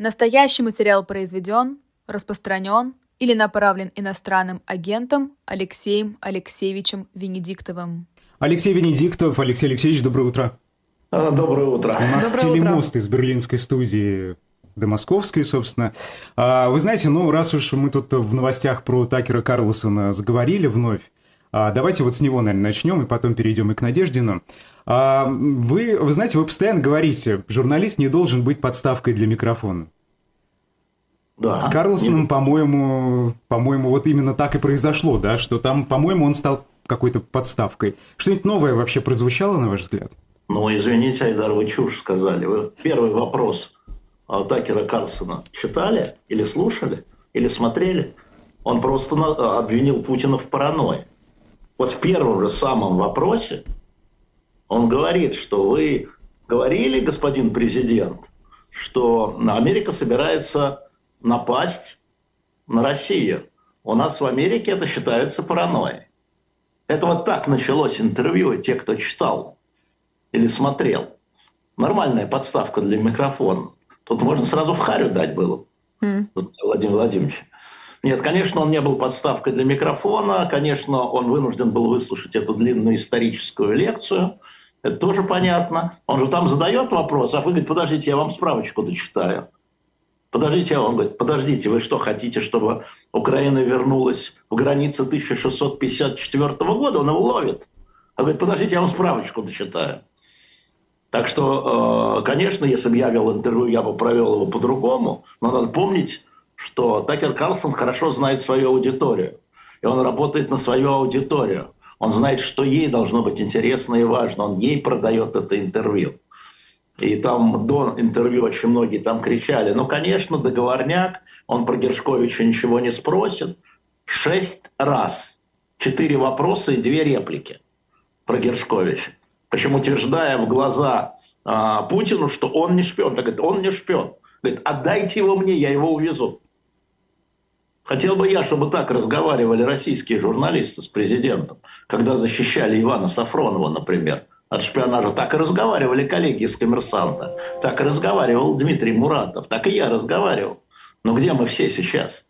Настоящий материал произведен, распространен или направлен иностранным агентом Алексеем Алексеевичем Венедиктовым. Алексей Венедиктов, Алексей Алексеевич, доброе утро. А, доброе утро. У нас Доброе телемост из берлинской студии до московской, собственно. А, Вы знаете, ну, раз уж мы тут в новостях про Такера Карлсона заговорили вновь, а, давайте вот с него, наверное, начнем, и потом перейдем и к Надеждину. А, Вы, вы знаете, вы постоянно говорите, журналист не должен быть подставкой для микрофона. Да. С Карлсоном, по-моему, по-моему, вот именно так и произошло, да, что там, по-моему, он стал какой-то подставкой. Что-нибудь новое вообще прозвучало, на ваш взгляд? Ну, извините, Айдар, вы чушь сказали. Вы первый вопрос Такера Карлсона читали или слушали, или смотрели? Он просто обвинил Путина в паранойи. Вот в первом же самом вопросе он говорит, что вы говорили, господин президент, что Америка собирается напасть на Россию. У нас в Америке это считается паранойей. Это вот так началось интервью, те, кто читал или смотрел. Нормальная подставка для микрофона. Тут можно сразу в харю дать было, Владимир Владимирович. Нет, конечно, он не был подставкой для микрофона. Конечно, он вынужден был выслушать эту длинную историческую лекцию. Это тоже понятно. Он же там задает вопрос, а вы говорите, подождите, я вам справочку дочитаю. Подождите, а он говорит, подождите, вы что, хотите, чтобы Украина вернулась в границы 1654 года? Он его ловит. А говорит, подождите, я вам справочку дочитаю. Так что, э, конечно, если бы я вел интервью, я бы провел его по-другому. Но надо помнить, что Такер Карлсон хорошо знает свою аудиторию. И он работает на свою аудиторию. Он знает, что ей должно быть интересно и важно. Он ей продает это интервью. И там до интервью очень многие там кричали, ну, конечно, договорняк, он про Гершковича ничего не спросит. Шесть раз. Четыре вопроса и две реплики про Гершковича. Причем утверждая в глаза а, Путину, что он не шпион. Так говорит, он не шпион. Говорит, отдайте его мне, я его увезу. Хотел бы я, чтобы так разговаривали российские журналисты с президентом, когда защищали Ивана Сафронова, например, от шпионажа. Так и разговаривали коллеги из «Коммерсанта», так и разговаривал Дмитрий Муратов, так и я разговаривал. Но где мы все сейчас?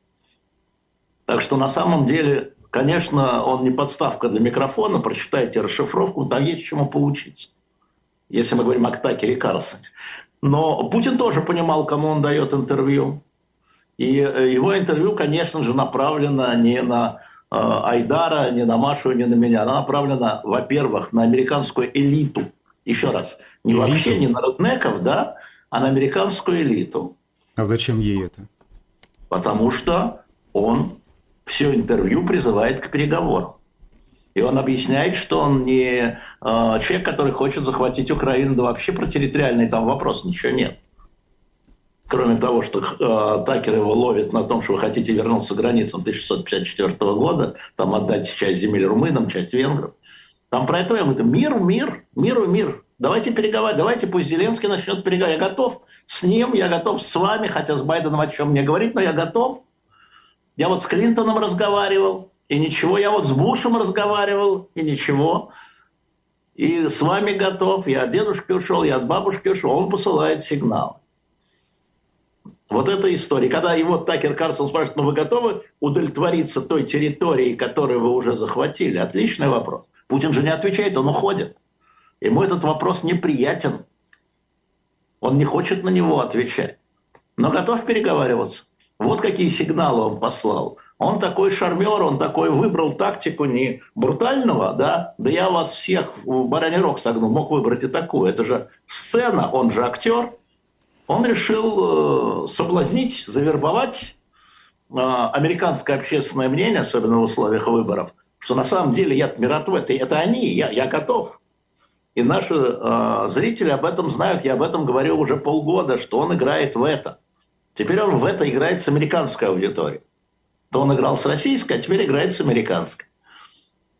Так что на самом деле, конечно, он не подставка для микрофона. Прочитайте расшифровку, там есть чему поучиться. Если мы говорим о Такере Карлсоне. Но Путин тоже понимал, кому он дает интервью. И э, его интервью, конечно же, направлено не на э, Айдара, не на Машу, не на меня. Оно направлено, во-первых, на американскую элиту. Еще раз, не Элиту? вообще не на роднеков, да, а на американскую элиту. А зачем ей это? Потому что он все интервью призывает к переговорам. И он объясняет, что он не э, человек, который хочет захватить Украину, да вообще про территориальный там вопрос ничего нет. Кроме того, что э, Такер его ловит на том, что вы хотите вернуться к границам 1654 года, там отдать часть земель румынам, часть венграм. Там про это говорит, мир, мир, миру, мир. Давайте переговаривать, давайте пусть Зеленский начнет переговаривать. Я готов с ним, я готов с вами, хотя с Байденом о чем мне говорить, но я готов. Я вот с Клинтоном разговаривал, и ничего. Я вот с Бушем разговаривал, и ничего. И с вами готов. Я от дедушки ушел, я от бабушки ушел. Он посылает сигнал. Вот эта история. Когда его Такер Карсон спрашивает, ну вы готовы удовлетвориться той территорией, которую вы уже захватили? Отличный вопрос. Путин же не отвечает, он уходит. Ему этот вопрос неприятен. Он не хочет на него отвечать. Но готов переговариваться. Вот какие сигналы он послал. Он такой шармер, он такой выбрал тактику не брутального, да, да я вас всех в бараний рог мог выбрать и такую. Это же сцена, он же актер. Он решил э, соблазнить, завербовать э, американское общественное мнение, особенно в условиях выборов, что на самом деле я миротворец, это, это они, я, я готов. И наши э, зрители об этом знают, я об этом говорю уже полгода, что он играет в это. Теперь он в это играет с американской аудиторией. То он играл с российской, а теперь играет с американской.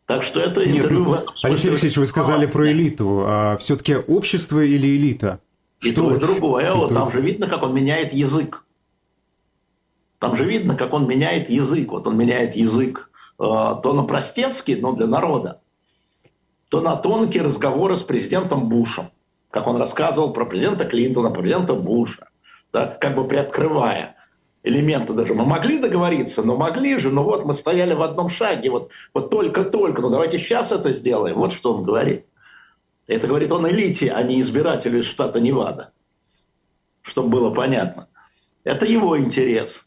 Так что это Нет, интервью ну, в этом смысле... Алексей Алексеевич, вы сказали про элиту. А все-таки общество или элита? И то, и другое. и Вот там же видно, как он меняет язык. Там же видно, как он меняет язык. Вот он меняет язык э, то на простецкий, но для народа, то на тонкие разговоры с президентом Бушем. Как он рассказывал про президента Клинтона, про президента Буша. да, как бы приоткрывая элементы даже. Мы могли договориться, но могли же, ну вот мы стояли в одном шаге, вот, вот только-только, ну давайте сейчас это сделаем. Вот что он говорит. Это говорит он элите, а не избирателю из штата Невада. Чтобы было понятно. Это его интерес.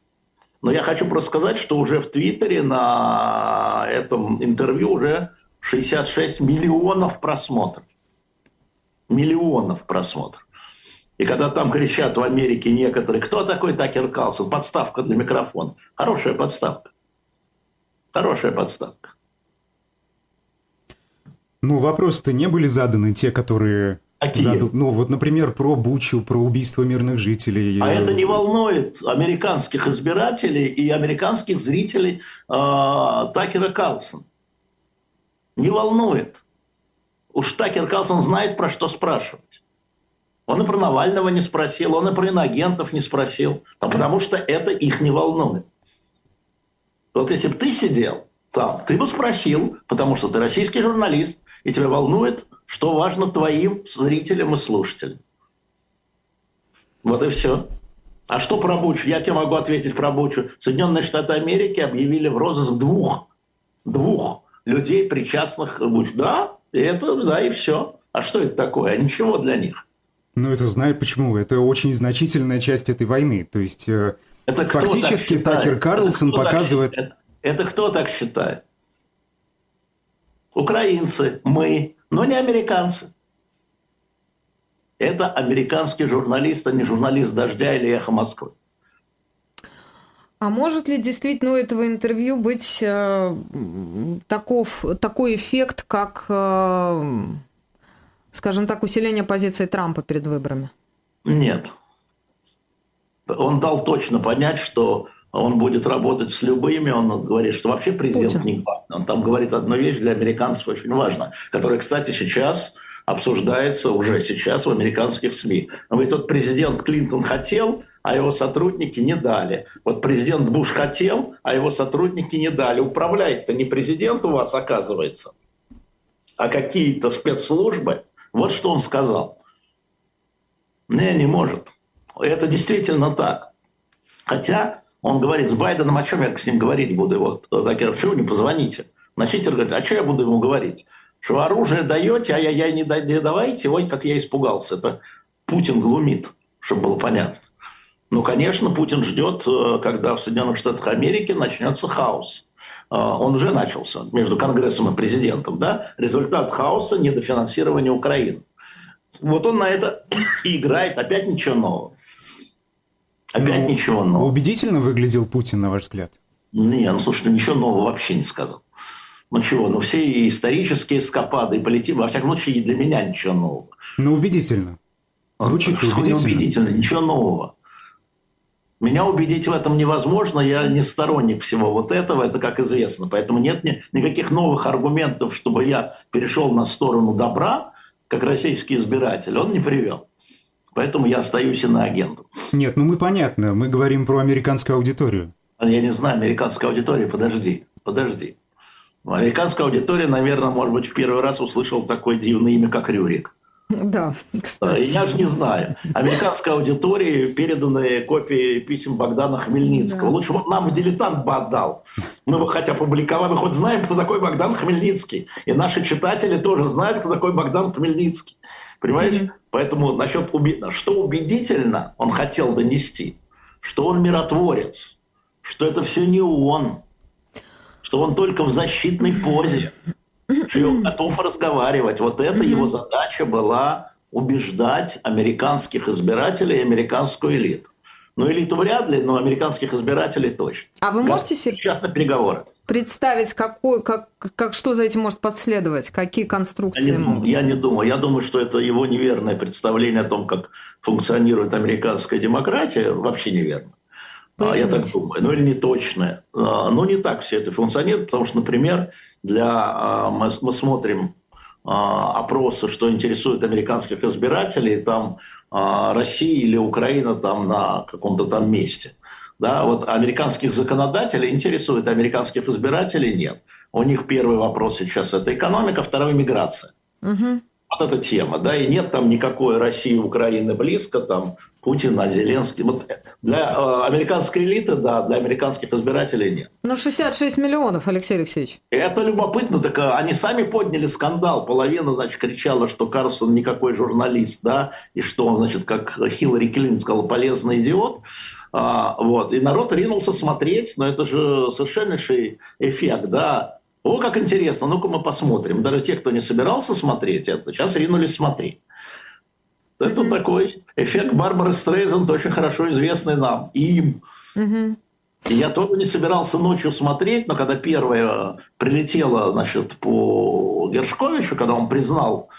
Но я хочу просто сказать, что уже в Твиттере на этом интервью уже 66 миллионов просмотров. Миллионов просмотров. И когда там кричат в Америке некоторые, кто такой Такер Калсон? Подставка для микрофона. Хорошая подставка. Хорошая подставка. Ну, вопросы-то не были заданы, те, которые... Какие? Задал, ну, вот, например, про Бучу, про убийство мирных жителей. А это не волнует американских избирателей и американских зрителей э, Такера Карлсона. Не волнует. Уж Такер Карлсон знает, про что спрашивать. Он и про Навального не спросил, он и про иноагентов не спросил, а потому что это их не волнует. Вот если бы ты сидел там, ты бы спросил, потому что ты российский журналист, и тебя волнует, что важно твоим зрителям и слушателям. Вот и все. А что про Бучу? Я тебе могу ответить про Бучу. Соединенные Штаты Америки объявили в розыск двух, двух людей, причастных к Бучу. Да, и это, да, и все. А что это такое? А ничего для них. Ну, это знает почему. Это очень значительная часть этой войны. То есть, э, это фактически Такер Карлсон это показывает... Так, это, это кто так считает? Украинцы, мы, но не американцы. Это американский журналист, а не журналист «Дождя» или «Эхо Москвы». А может ли действительно у этого интервью быть э, таков, такой эффект, как э, скажем так, усиление позиции Трампа перед выборами? Нет. Он дал точно понять, что он будет работать с любыми. Он говорит, что вообще президент Путин. не главный. Он там говорит одну вещь для американцев очень важно, которая, кстати, сейчас обсуждается уже сейчас в американских СМИ. Он говорит, вот президент Клинтон хотел, а его сотрудники не дали. Вот президент Буш хотел, а его сотрудники не дали. Управляет-то не президент у вас, оказывается, а какие-то спецслужбы – вот что он сказал. Не, не может. Это действительно так. Хотя он говорит с Байденом, о чем я с ним говорить буду? Вот, Такер, почему вы не позвоните? Носитель говорит, а что я буду ему говорить? Что оружие даете, а я, я не, не давайте? Ой, как я испугался. Это Путин глумит, чтобы было понятно. Ну, конечно, Путин ждет, э, когда в Соединенных Штатах Америки начнется хаос. А, он уже начался между Конгрессом и президентом, да, результат хаоса – недофинансирования Украины. Вот он на это играет, опять ничего нового. Опять ну, ничего нового. Убедительно выглядел Путин, на ваш взгляд? Не, ну слушай, ничего нового вообще не сказал. Ну чего, ну все исторические скопады и политики, во всяком случае, для меня ничего нового. Ну убедительно. Звучит Что убедительно. убедительно, ничего нового. Меня убедить в этом невозможно, я не сторонник всего вот этого, это как известно. Поэтому нет ни, никаких новых аргументов, чтобы я перешел на сторону добра, как российский избиратель, он не привел. Поэтому я остаюсь иноагентом. Нет, ну мы понятно, мы говорим про американскую аудиторию. Я не знаю, американская аудитория, подожди, подожди. Американская аудитория, наверное, может быть, в первый раз услышал такое дивное имя, как Рюрик. Да, кстати. Я же не знаю. Американской аудитории переданы копии писем Богдана Хмельницкого. Да. Лучше вот нам в дилетант бы отдал. Мы бы хотя опубликовали, мы хоть знаем, кто такой Богдан Хмельницкий. И наши читатели тоже знают, кто такой Богдан Хмельницкий. Понимаешь? Mm-hmm. Поэтому насчет уби... что убедительно он хотел донести, что он миротворец, что это все не он, что он только в защитной позе что готов разговаривать. Вот это его задача была убеждать американских избирателей и американскую элиту. Ну, элиту вряд ли, но американских избирателей точно. А вы можете сейчас на переговоры. представить, какой, как, как, что за этим может последовать? Какие конструкции я не, могут? Я не думаю. Я думаю, что это его неверное представление о том, как функционирует американская демократия, вообще неверно. Поясните. Я так думаю. Ну, или не точное. А, но не так все это функционирует, потому что, например, для, а, мы, мы смотрим а, опросы, что интересует американских избирателей, там Россия или Украина там на каком-то там месте. Да, вот американских законодателей интересует, американских избирателей нет. У них первый вопрос сейчас – это экономика, второй – миграция. Угу. Вот эта тема, да, и нет там никакой России, Украины близко, там Путин, а Зеленский. Вот для э, американской элиты, да, для американских избирателей нет. Ну, 66 миллионов, Алексей Алексеевич. Это любопытно, так э, они сами подняли скандал. Половина, значит, кричала, что Карлсон никакой журналист, да, и что он, значит, как Хиллари Клинтон сказал, полезный идиот. А, вот. И народ ринулся смотреть, но это же совершеннейший эффект, да. О, как интересно, ну-ка мы посмотрим. Даже те, кто не собирался смотреть это, сейчас ринулись смотреть. Это mm-hmm. такой эффект Барбары Стрейзен, очень хорошо известный нам, им. Mm-hmm. Я тоже не собирался ночью смотреть, но когда первая прилетела значит, по Гершковичу, когда он признал,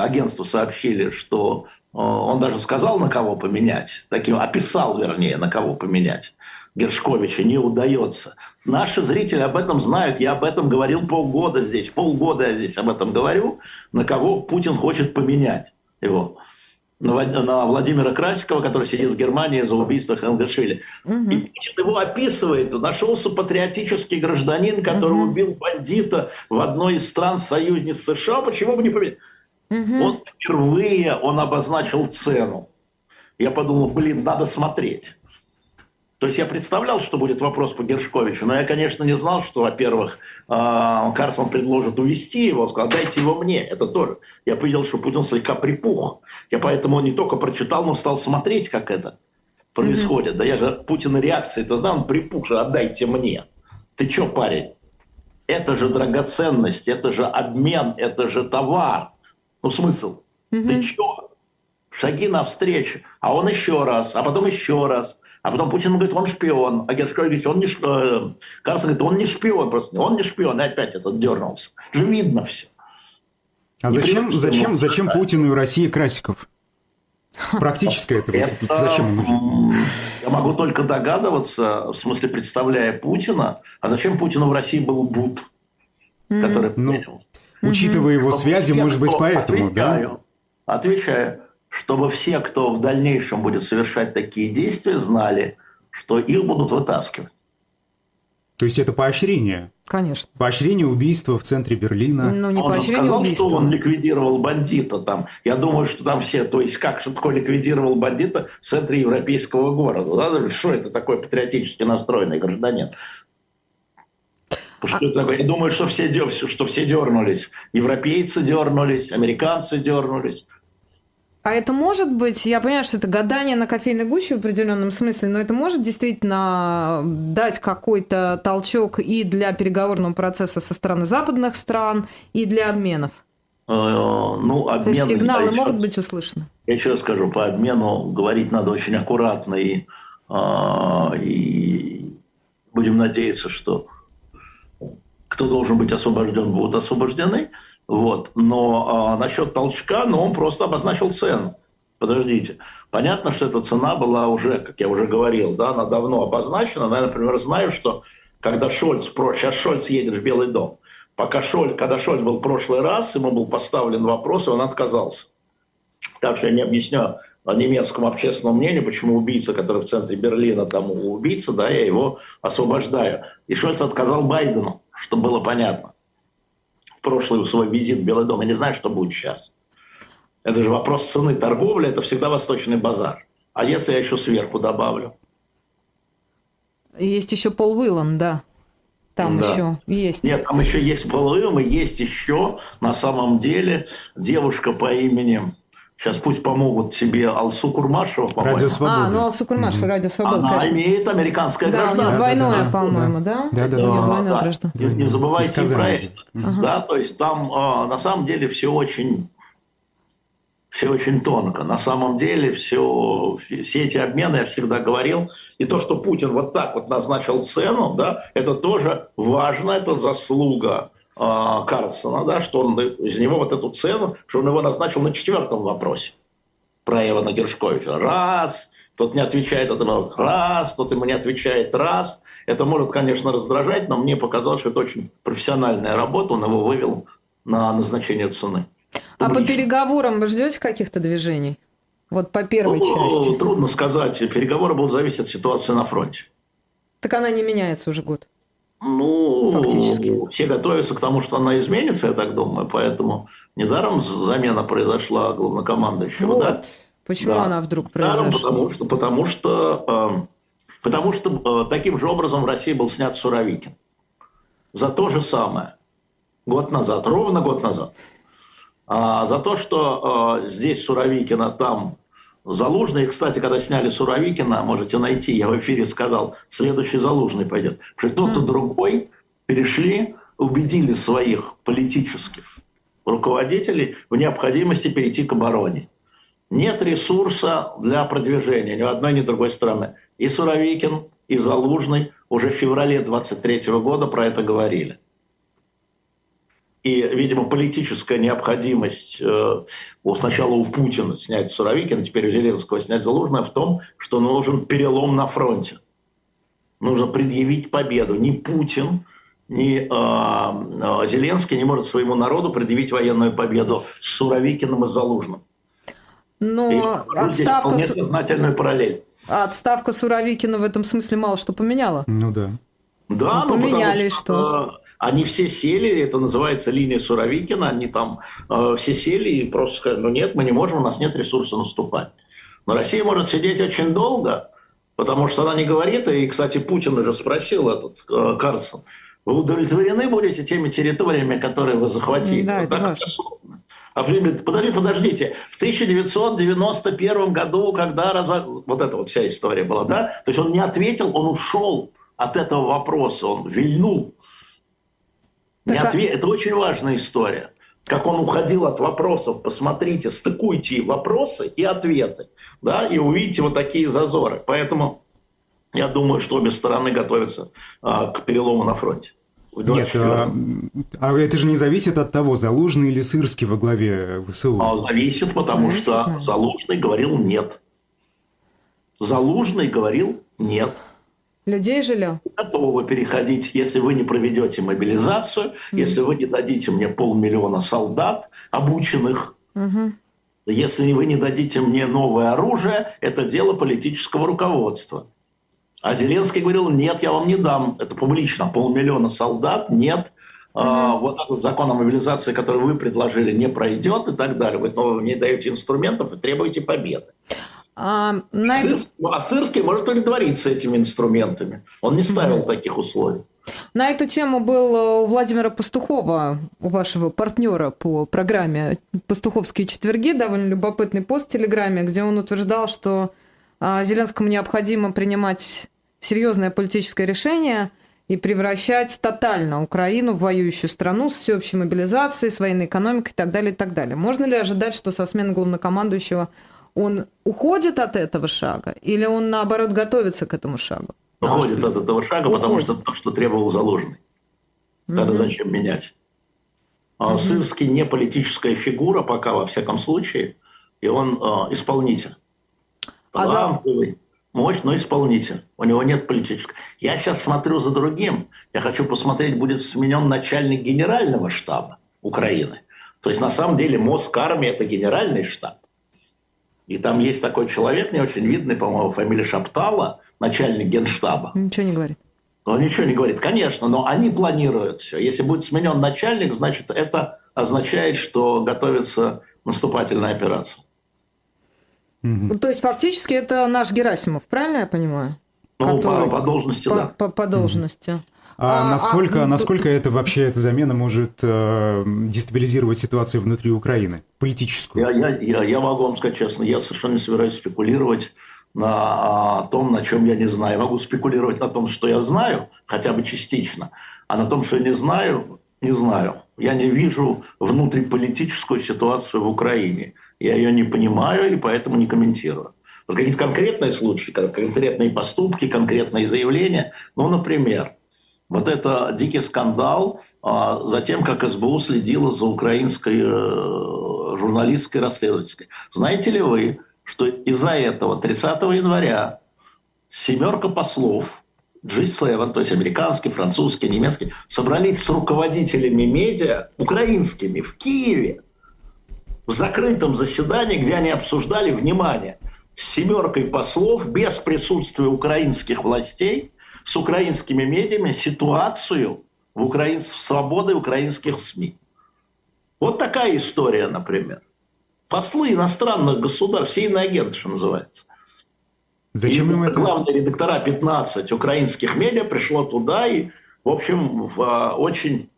агентству сообщили, что э, он даже сказал, на кого поменять, таким описал, вернее, на кого поменять. Гершковича не удается. Наши зрители об этом знают. Я об этом говорил полгода здесь. Полгода я здесь об этом говорю. На кого Путин хочет поменять его. На, на Владимира Красикова, который сидит в Германии за убийство Хангашвили. Угу. И Путин его описывает. Нашелся патриотический гражданин, который угу. убил бандита в одной из стран союзниц США. Почему бы не поменять? Угу. Вот впервые он обозначил цену. Я подумал, блин, надо смотреть. То есть я представлял, что будет вопрос по Гершковичу, но я, конечно, не знал, что, во-первых, а, Карсон предложит увести его, сказал, дайте его мне. Это тоже. Я увидел, что Путин слегка припух. Я поэтому не только прочитал, но стал смотреть, как это происходит. Mm-hmm. Да я же Путина реакции, ты знаешь, он припух же, отдайте мне. Ты что, парень? Это же драгоценность, это же обмен, это же товар. Ну, смысл? Mm-hmm. Ты что? Шаги навстречу. А он еще раз, а потом еще раз. А потом Путин говорит, он шпион. А Гершкович говорит, он не шпион. Э, Карсон говорит, он не шпион просто. Он не шпион. И опять этот дернулся. Же видно все. А зачем, зачем, зачем Путину и России Красиков? Практически это, это зачем он нужен? Я могу только догадываться, в смысле представляя Путина, а зачем Путину в России был Бут, который ну, Учитывая его связи, может быть, поэтому, отвечаю, да? Отвечаю чтобы все, кто в дальнейшем будет совершать такие действия, знали, что их будут вытаскивать. То есть это поощрение? Конечно. Поощрение убийства в центре Берлина. Ну, не он поощрение сказал, убийства. что он ликвидировал бандита там. Я думаю, что там все, то есть как, такое ликвидировал бандита в центре европейского города. Да? Что это такое патриотически настроенный гражданин? Что а... такое? Я думаю, что все, что все дернулись. Европейцы дернулись, американцы дернулись. А это может быть, я понимаю, что это гадание на кофейной гуще в определенном смысле, но это может действительно дать какой-то толчок и для переговорного процесса со стороны западных стран, и для обменов? Э, ну, обмен, То есть сигналы да, могут быть услышаны? Я еще скажу, по обмену говорить надо очень аккуратно, и, а, и будем надеяться, что кто должен быть освобожден, будут освобождены. Вот. Но а, насчет толчка, ну, он просто обозначил цену. Подождите. Понятно, что эта цена была уже, как я уже говорил, да, она давно обозначена. Но я, например, знаю, что когда Шольц, сейчас Шольц едет в Белый дом, пока Шольц, когда Шольц был в прошлый раз, ему был поставлен вопрос, и он отказался. Так что я не объясню немецкому общественному мнению, почему убийца, который в центре Берлина, там убийца, да, я его освобождаю. И Шольц отказал Байдену, чтобы было понятно прошлый свой визит в Белый дом. Я не знаю, что будет сейчас. Это же вопрос цены торговли, это всегда восточный базар. А если я еще сверху добавлю? Есть еще Пол Уиллан, да. Там да. еще есть. Нет, там еще есть Пол Уиллан, и есть еще на самом деле девушка по имени Сейчас пусть помогут тебе Алсу Курмашева, по-моему. Радио Свобода. А, ну Алсу Курмашева, mm-hmm. Радио Свобода, Она конечно. имеет американское да, гражданство. Двойное, да, по-моему, да? Да, да, да. Двойное да. гражданство. Не, не забывайте про это. Ага. Да, то есть там а, на самом деле все очень все очень тонко. На самом деле все, все эти обмены, я всегда говорил, и то, что Путин вот так вот назначил цену, да, это тоже важно, это заслуга э, Карлсона, да, что он из него вот эту цену, что он его назначил на четвертом вопросе про Ивана Гершковича. Раз, тот не отвечает, это раз, тот ему не отвечает раз. Это может, конечно, раздражать, но мне показалось, что это очень профессиональная работа, он его вывел на назначение цены. А по переговорам вы ждете каких-то движений? Вот по первой ну, части. Трудно сказать. Переговоры будут зависеть от ситуации на фронте. Так она не меняется уже год. Ну, Фактически. все готовятся к тому, что она изменится, я так думаю, поэтому недаром замена произошла главнокомандующего. Вот. Да? Почему да. она вдруг произошла? Недаром, потому что, потому что, э, потому что э, таким же образом в России был снят Суровикин. За то же самое. Год назад, ровно год назад. А за то, что э, здесь Суровикина, там Залужный, кстати, когда сняли Суровикина, можете найти, я в эфире сказал, следующий Залужный пойдет. Потому что тот и другой перешли, убедили своих политических руководителей в необходимости перейти к обороне. Нет ресурса для продвижения ни одной, ни другой страны. И Суровикин, и Залужный уже в феврале 23 года про это говорили. И, видимо, политическая необходимость э, сначала у Путина снять Суровикина, теперь у Зеленского снять Залужное в том, что нужен перелом на фронте. Нужно предъявить победу. Ни Путин, ни э, э, Зеленский не может своему народу предъявить военную победу с Суровикиным и Залужным. Но и отставка... сознательную параллель. Отставка Суровикина в этом смысле мало что поменяла. Ну да. Да, ну, поменяли что, что они все сели, это называется линия Суровикина, они там э, все сели и просто сказали, ну нет, мы не можем, у нас нет ресурса наступать. Но Россия может сидеть очень долго, потому что она не говорит, и, кстати, Путин уже спросил этот э, Карлсон, вы удовлетворены будете теми территориями, которые вы захватили? Да, вот так важно. А говорит, подожди, подождите, в 1991 году, когда разв... вот эта вот вся история была, да, то есть он не ответил, он ушел от этого вопроса, он вильнул. Не так, ответ... Это очень важная история. Как он уходил от вопросов, посмотрите, стыкуйте вопросы и ответы, да, и увидите вот такие зазоры. Поэтому я думаю, что обе стороны готовятся а, к перелому на фронте. Нет, а, а это же не зависит от того, Залужный или Сырский во главе ВСУ. А, зависит, потому зависит, что да. Залужный говорил нет. Залужный говорил нет. Людей жалел? Готовы переходить, если вы не проведете мобилизацию, mm если вы не дадите мне полмиллиона солдат обученных, mm если вы не дадите мне новое оружие, это дело политического руководства. А Зеленский говорил, нет, я вам не дам, это публично, полмиллиона солдат, нет, mm а, вот этот закон о мобилизации, который вы предложили, не пройдет и так далее. Вы, вы не даете инструментов и требуете победы. А, на... Сырский, а Сырский может удовлетвориться этими инструментами. Он не ставил угу. таких условий. На эту тему был э, у Владимира Пастухова, у вашего партнера по программе «Пастуховские четверги», довольно любопытный пост в Телеграме, где он утверждал, что а, Зеленскому необходимо принимать серьезное политическое решение и превращать тотально Украину в воюющую страну с всеобщей мобилизацией, с военной экономикой и так далее, и так далее. Можно ли ожидать, что со смены главнокомандующего он уходит от этого шага или он, наоборот, готовится к этому шагу? Уходит от этого шага, уходит. потому что то, что требовал заложенный. Тогда угу. зачем менять? А угу. Сырский не политическая фигура пока, во всяком случае, и он э, исполнитель. Талантливый, а за... мощный, исполнитель. У него нет политического. Я сейчас смотрю за другим. Я хочу посмотреть, будет сменен начальник генерального штаба Украины. То есть, на самом деле, Москармия – это генеральный штаб. И там есть такой человек, не очень видный, по-моему, фамилия Шаптала, начальник генштаба. Ничего не говорит. Он ничего не говорит, конечно, но они планируют все. Если будет сменен начальник, значит, это означает, что готовится наступательная операция. Угу. То есть, фактически, это наш Герасимов, правильно я понимаю? Ну, Который... по, по должности, по, да. По, по должности. Угу. А, а насколько, а, насколько это вообще эта замена может э, дестабилизировать ситуацию внутри Украины, политическую? Я, я, я, я могу вам сказать честно, я совершенно не собираюсь спекулировать на а, том, на чем я не знаю. Я могу спекулировать на том, что я знаю, хотя бы частично, а на том, что я не знаю, не знаю. Я не вижу внутриполитическую ситуацию в Украине. Я ее не понимаю и поэтому не комментирую. Вот какие-то конкретные случаи, конкретные поступки, конкретные заявления. Ну, например, вот это дикий скандал а, за тем, как СБУ следила за украинской э, журналистской расследовательской. Знаете ли вы, что из-за этого 30 января семерка послов G7, то есть американский, французский, немецкий, собрались с руководителями медиа украинскими в Киеве в закрытом заседании, где они обсуждали, внимание, с семеркой послов без присутствия украинских властей – с украинскими медиами ситуацию в украин... свободы украинских СМИ. Вот такая история, например. Послы иностранных государств, все агенты, что называется. Зачем и им это? Главные редактора 15 украинских медиа пришло туда и, в общем, в а, очень,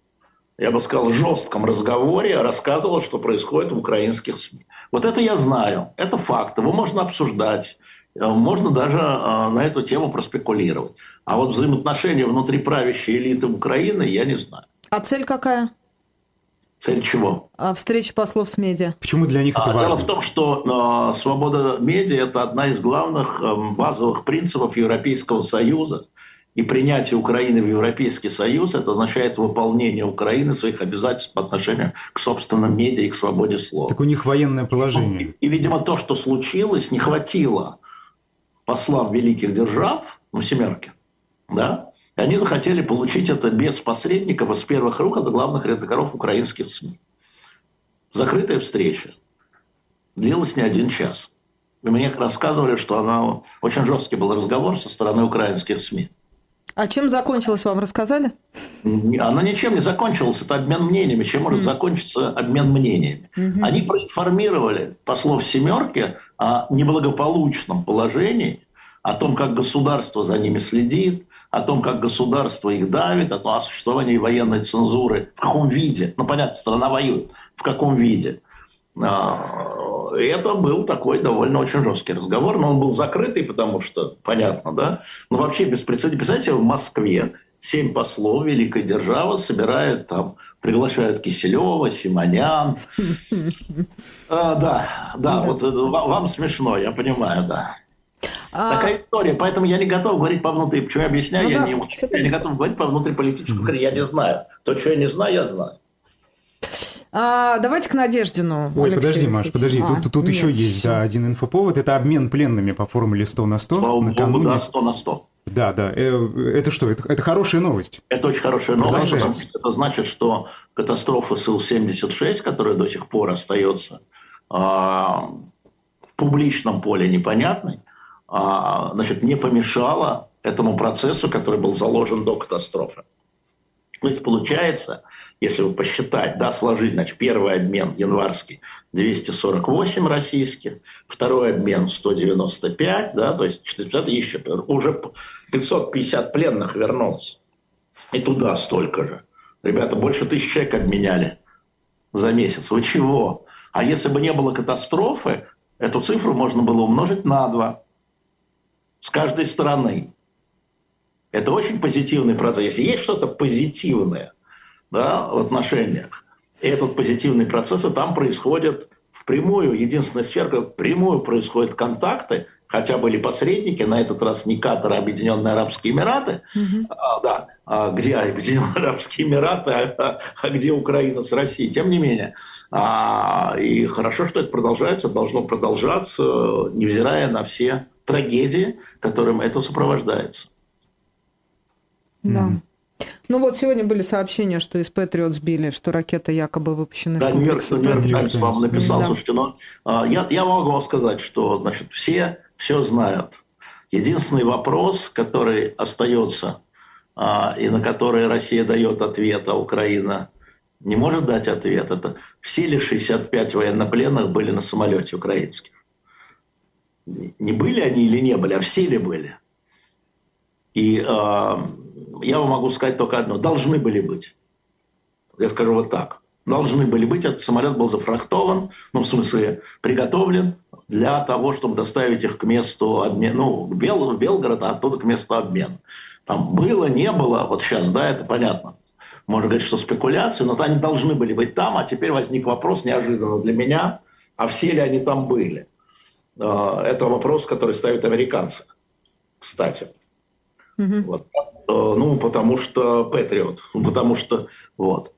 я бы сказал, жестком разговоре рассказывало, что происходит в украинских СМИ. Вот это я знаю, это факт, его можно обсуждать, можно даже а, на эту тему проспекулировать. А вот взаимоотношения внутри правящей элиты Украины я не знаю. А цель какая? Цель чего? А встреча послов с медиа. Почему для них это а, важно? Дело в том, что э, свобода медиа – это одна из главных э, базовых принципов Европейского Союза. И принятие Украины в Европейский Союз – это означает выполнение Украины своих обязательств по отношению к собственным медиа и к свободе слова. Так у них военное положение. И, и видимо, то, что случилось, не хватило послам великих держав, ну, семерки, да, и они захотели получить это без посредников из первых рук от главных редакторов украинских СМИ. Закрытая встреча. Длилась не один час. И мне рассказывали, что она очень жесткий был разговор со стороны украинских СМИ. А чем закончилось, вам рассказали? Она ничем не закончилась. Это обмен мнениями. Чем может mm. закончиться обмен мнениями? Mm-hmm. Они проинформировали послов «семерки» о неблагополучном положении, о том, как государство за ними следит, о том, как государство их давит, о, том, о существовании военной цензуры, в каком виде. Ну, понятно, страна воюет. В каком виде. А, это был такой довольно очень жесткий разговор, но он был закрытый, потому что, понятно, да? Ну, вообще беспрецедентно. Представляете, в Москве семь послов великой державы собирают там, приглашают Киселева, Симонян. А, да, да, вот э, вам смешно, я понимаю, да. А... Такая история. Поэтому я не готов говорить по внутри. Почему я объясняю? Ну, я, да, не, я не готов говорить по внутриполитическому mm-hmm. Я не знаю. То, что я не знаю, я знаю. А, давайте к Надеждину. Ой, Алексей подожди, Маш, подожди. А, тут тут еще есть да, один инфоповод. Это обмен пленными по формуле 100 на 100. Слава накануне... да, 100 на 100. Да, да. Э, это что? Это, это хорошая новость. Это очень хорошая новость. Потому что это значит, что катастрофа Сил-76, которая до сих пор остается а, в публичном поле непонятной, а, значит, не помешало этому процессу, который был заложен до катастрофы. То есть получается, если вы посчитать, да, сложить, значит, первый обмен январский 248 российских, второй обмен 195, да, то есть 450 еще, уже 550 пленных вернулось. И туда столько же. Ребята, больше тысяч человек обменяли за месяц. Вы чего? А если бы не было катастрофы, эту цифру можно было умножить на два с каждой стороны. Это очень позитивный процесс. Если есть что-то позитивное да, в отношениях, и этот позитивный процесс, и там происходят впрямую, единственная сфера, где впрямую происходят контакты, хотя были посредники, на этот раз не Катар, а Объединенные Арабские Эмираты, угу. а, да, а где Объединенные Арабские Эмираты, а, а где Украина с Россией, тем не менее. А, и хорошо, что это продолжается, должно продолжаться, невзирая на все трагедии, которым это сопровождается. Да. Ну вот сегодня были сообщения, что из Патриот сбили, что ракета якобы выпущена да, из комплекса. Да, Нью-Йорк Таймс вам написал. Да. Слушайте, но а, я, я могу вам сказать, что значит, все все знают. Единственный вопрос, который остается а, и на который Россия дает ответ, а Украина не может дать ответ, это все ли 65 военнопленных были на самолете украинских? Не были они или не были, а все ли были? И э, я вам могу сказать только одно. Должны были быть. Я скажу вот так. Должны были быть. Этот самолет был зафрахтован, ну, в смысле, приготовлен для того, чтобы доставить их к месту обмена. Ну, в Бел, Белгород, а оттуда к месту обмена. Там было, не было, вот сейчас, да, это понятно. Можно говорить, что спекуляции, но они должны были быть там, а теперь возник вопрос неожиданно для меня, а все ли они там были? А, это вопрос, который ставят американцы, кстати. Угу. Вот. А, ну, потому что Патриот, ну, потому что вот.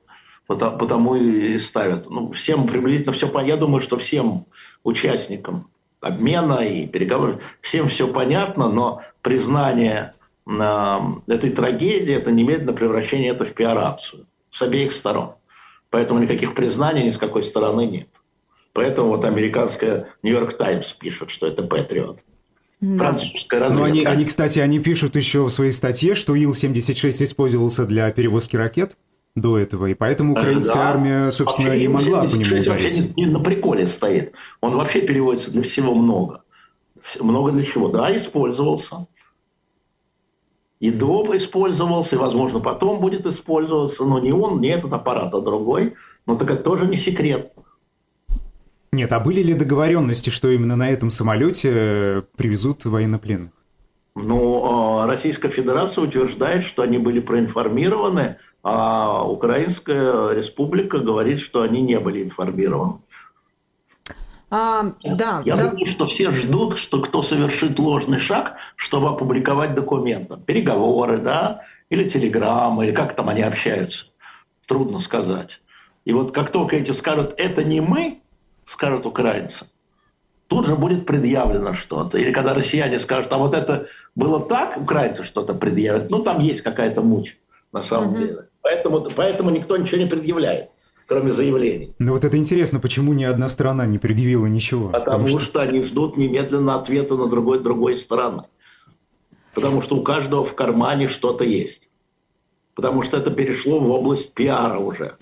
Потому, и ставят. Ну, всем приблизительно все понятно. Я думаю, что всем участникам обмена и переговоров, всем все понятно, но признание э, этой трагедии – это немедленно превращение это в пиар-акцию с обеих сторон. Поэтому никаких признаний ни с какой стороны нет. Поэтому вот американская Нью-Йорк Таймс пишет, что это Патриот. Французская разведка. Но они, они, кстати, они пишут еще в своей статье, что Ил-76 использовался для перевозки ракет до этого, и поэтому э, украинская да. армия, собственно, вообще, и могла по нему ударить. вообще не, не на приколе стоит. Он вообще переводится для всего много. Много для чего? Да, использовался. И доп. использовался, и, возможно, потом будет использоваться, но не он, не этот аппарат, а другой. Но так это тоже не секрет. Нет, а были ли договоренности, что именно на этом самолете э, привезут военнопленных? Ну, а, Российская Федерация утверждает, что они были проинформированы, а Украинская Республика говорит, что они не были информированы. А, да, Я да. думаю, что все ждут, что кто совершит ложный шаг, чтобы опубликовать документы. Переговоры, да, или телеграммы, или как там они общаются. Трудно сказать. И вот как только эти скажут, это не мы, скажут украинцы, тут же будет предъявлено что-то. Или когда россияне скажут, а вот это было так, украинцы что-то предъявят, ну там есть какая-то муть на самом угу. деле. Поэтому, поэтому никто ничего не предъявляет кроме заявлений. Ну вот это интересно, почему ни одна сторона не предъявила ничего? Потому, Потому что... что они ждут немедленно ответа на другой другой стороны. Потому что у каждого в кармане что-то есть. Потому что это перешло в область пиара уже,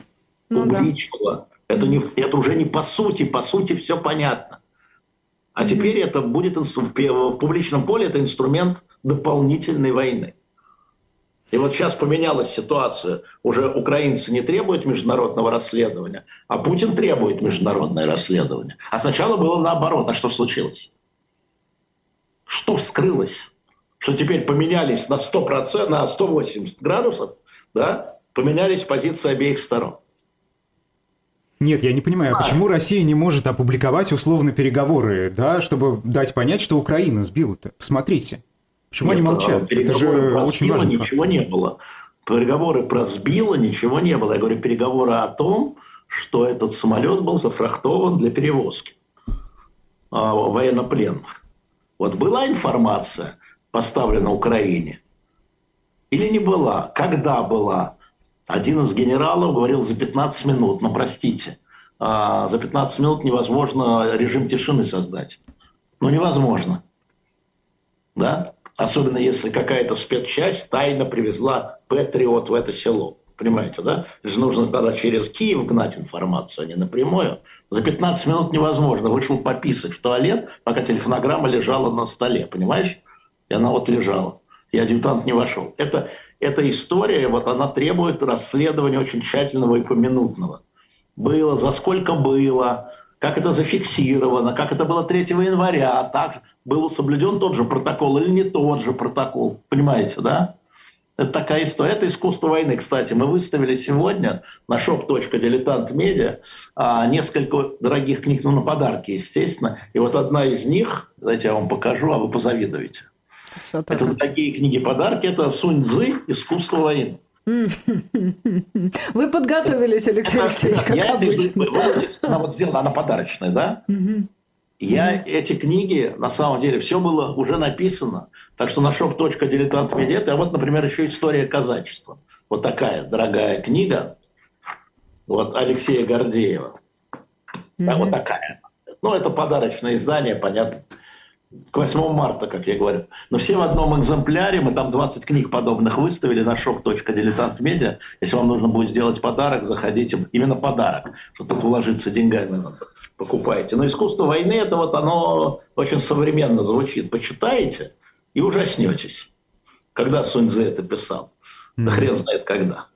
ну, публичного. Да. Это, не, это уже не по сути, по сути все понятно. А теперь это будет в публичном поле это инструмент дополнительной войны. И вот сейчас поменялась ситуация. Уже украинцы не требуют международного расследования, а Путин требует международное расследование. А сначала было наоборот. А что случилось? Что вскрылось? Что теперь поменялись на 100%, на 180 градусов, да? поменялись позиции обеих сторон. Нет, я не понимаю, а почему Россия не может опубликовать условно переговоры, да, чтобы дать понять, что Украина сбила-то? Посмотрите. Почему Нет, они молчат? Это же очень важно. Ничего не было. Переговоры про сбило ничего не было. Я говорю, переговоры о том, что этот самолет был зафрахтован для перевозки а, военнопленных. Вот была информация поставлена Украине или не была? Когда была? Один из генералов говорил за 15 минут. Но простите, а, за 15 минут невозможно режим тишины создать. Ну, невозможно. Да? Особенно если какая-то спецчасть тайно привезла Патриот в это село. Понимаете, да? же нужно тогда через Киев гнать информацию, а не напрямую. За 15 минут невозможно. Вышел пописать в туалет, пока телефонограмма лежала на столе, понимаешь? И она вот лежала. И адъютант не вошел. Это, эта история, вот она требует расследования очень тщательного и поминутного. Было, за сколько было, как это зафиксировано, как это было 3 января, так был соблюден тот же протокол или не тот же протокол. Понимаете, да? Это такая история. Это искусство войны. Кстати, мы выставили сегодня на shop.diletant.media а, несколько дорогих книг, ну, на подарки, естественно. И вот одна из них, давайте я вам покажу, а вы позавидуете. Это дорогие книги-подарки, это Сунь Цзы «Искусство войны». Вы подготовились, Алексей Алексеевич, как я, обычно. Она вот сделана, она подарочная, да? Я эти книги, на самом деле, все было уже написано. Так что на shop.diletant.media, а вот, например, еще история казачества. Вот такая дорогая книга. Вот Алексея Гордеева. Да, вот такая. Ну, это подарочное издание, понятно к 8 марта, как я говорю. Но все в одном экземпляре, мы там 20 книг подобных выставили на shop.diletant.media. Если вам нужно будет сделать подарок, заходите. Именно подарок, что тут вложиться деньгами надо. Покупайте. Но искусство войны, это вот оно очень современно звучит. Почитаете и ужаснетесь. Когда Сунь Цзэ это писал? Да хрен знает когда.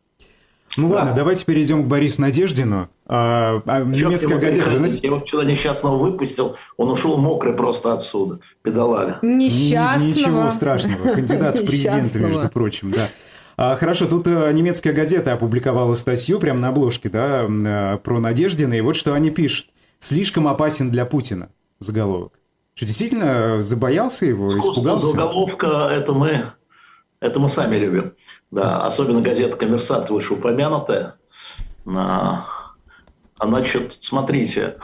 Ну да. ладно, давайте перейдем к Борису Надеждину. А, а немецкая газета, вы знаете... Я его вчера несчастного выпустил, он ушел мокрый просто отсюда, педалага. Несчастного? Ничего страшного, кандидат в президенты, между прочим, да. А, хорошо, тут а, немецкая газета опубликовала статью прямо на обложке, да, а, про Надеждина, и вот что они пишут. «Слишком опасен для Путина» заголовок. Что действительно забоялся его, испугался? Заголовка – это мы это мы сами любим. Да, особенно газета «Коммерсант» вышеупомянутая. А, значит, смотрите,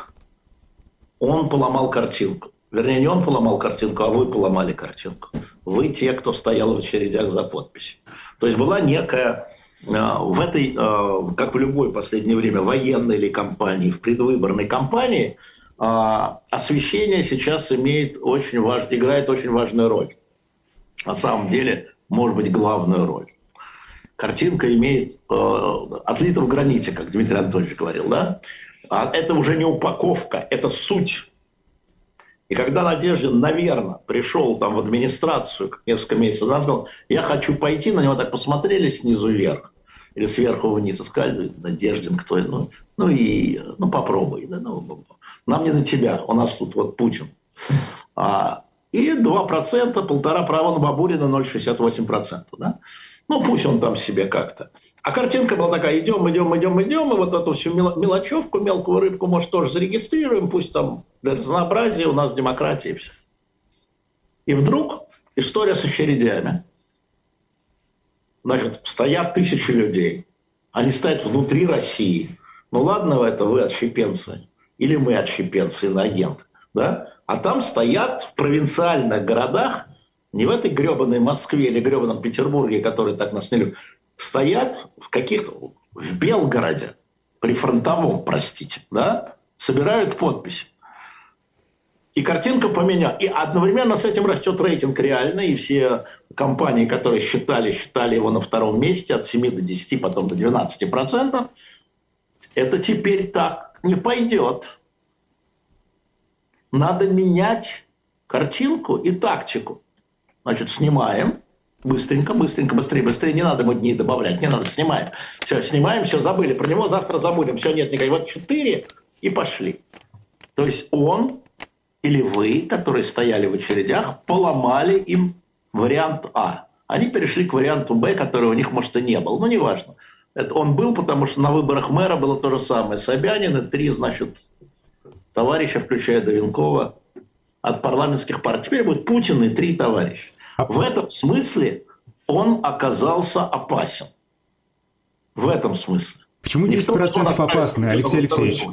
он поломал картинку. Вернее, не он поломал картинку, а вы поломали картинку. Вы те, кто стоял в очередях за подпись. То есть была некая а, в этой, а, как в любой последнее время, военной или кампании, в предвыборной кампании, а, освещение сейчас имеет очень важ... играет очень важную роль. На самом деле, может быть, главную роль. Картинка имеет э, отлита в граните, как Дмитрий Анатольевич говорил, да? А это уже не упаковка, это суть. И когда Надеждин, наверное, пришел там в администрацию несколько месяцев назад, сказал, я хочу пойти, на него так посмотрели снизу вверх или сверху вниз и сказали, Надеждин, кто ну, ну и ну попробуй, да, ну, нам не до тебя, у нас тут вот Путин. А, и 2%, полтора права на Бабурина, 0,68%. Да? Ну, пусть он там себе как-то. А картинка была такая, идем, идем, идем, идем, и вот эту всю мелочевку, мелкую рыбку, может, тоже зарегистрируем, пусть там для разнообразия у нас демократия и все. И вдруг история с очередями. Значит, стоят тысячи людей. Они стоят внутри России. Ну ладно, это вы отщепенцы. Или мы отщепенцы, иноагенты. Да? А там стоят в провинциальных городах, не в этой гребаной Москве или гребаном Петербурге, которые так нас не любят, стоят в каких-то... в Белгороде, при фронтовом, простите, да, собирают подписи. И картинка поменялась. И одновременно с этим растет рейтинг реально, и все компании, которые считали, считали его на втором месте от 7 до 10, потом до 12 процентов, это теперь так не пойдет. Надо менять картинку и тактику. Значит, снимаем, быстренько, быстренько, быстрее, быстрее, не надо мы дней добавлять, не надо, снимаем. Все, снимаем, все, забыли про него, завтра забудем, все, нет никаких. Вот четыре и пошли. То есть он или вы, которые стояли в очередях, поломали им вариант А. Они перешли к варианту Б, который у них, может, и не был. Ну, неважно. Это он был, потому что на выборах мэра было то же самое. Собянин и три, значит, товарища, включая Довинкова, от парламентских партий. Теперь будет Путин и три товарища. А в этом смысле он оказался опасен. В этом смысле. Почему 10% том, опасны, Алексей Алексеевич?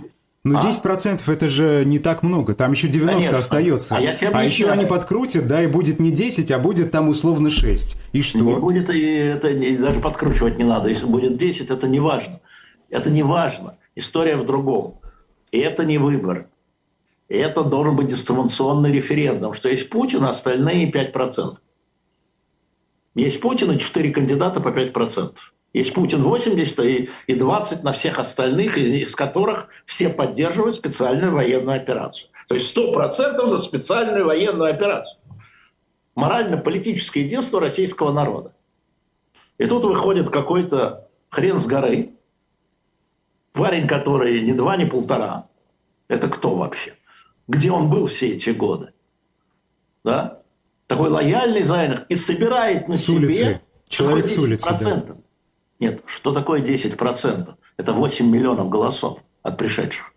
Ну, 10% а? это же не так много, там еще 90 Конечно. остается. А, а еще они подкрутят, да, и будет не 10, а будет там условно 6. И что? Не будет, и это даже подкручивать не надо. Если будет 10, это не важно. Это не важно. История в другом. И это не выбор. Это должен быть дистанционный референдум, что есть Путин, а остальные 5%. Есть Путин и 4 кандидата по 5%. Есть Путин 80 и, и 20 на всех остальных, из которых все поддерживают специальную военную операцию. То есть 100% за специальную военную операцию. Морально-политическое единство российского народа. И тут выходит какой-то хрен с горы, парень, который ни два, ни полтора. Это кто вообще? Где он был все эти годы? Да? Такой лояльный зайнер и собирает на с себе... Улицы. Человек с улицы, да. Нет, что такое 10%? Это 8 миллионов голосов от пришедших.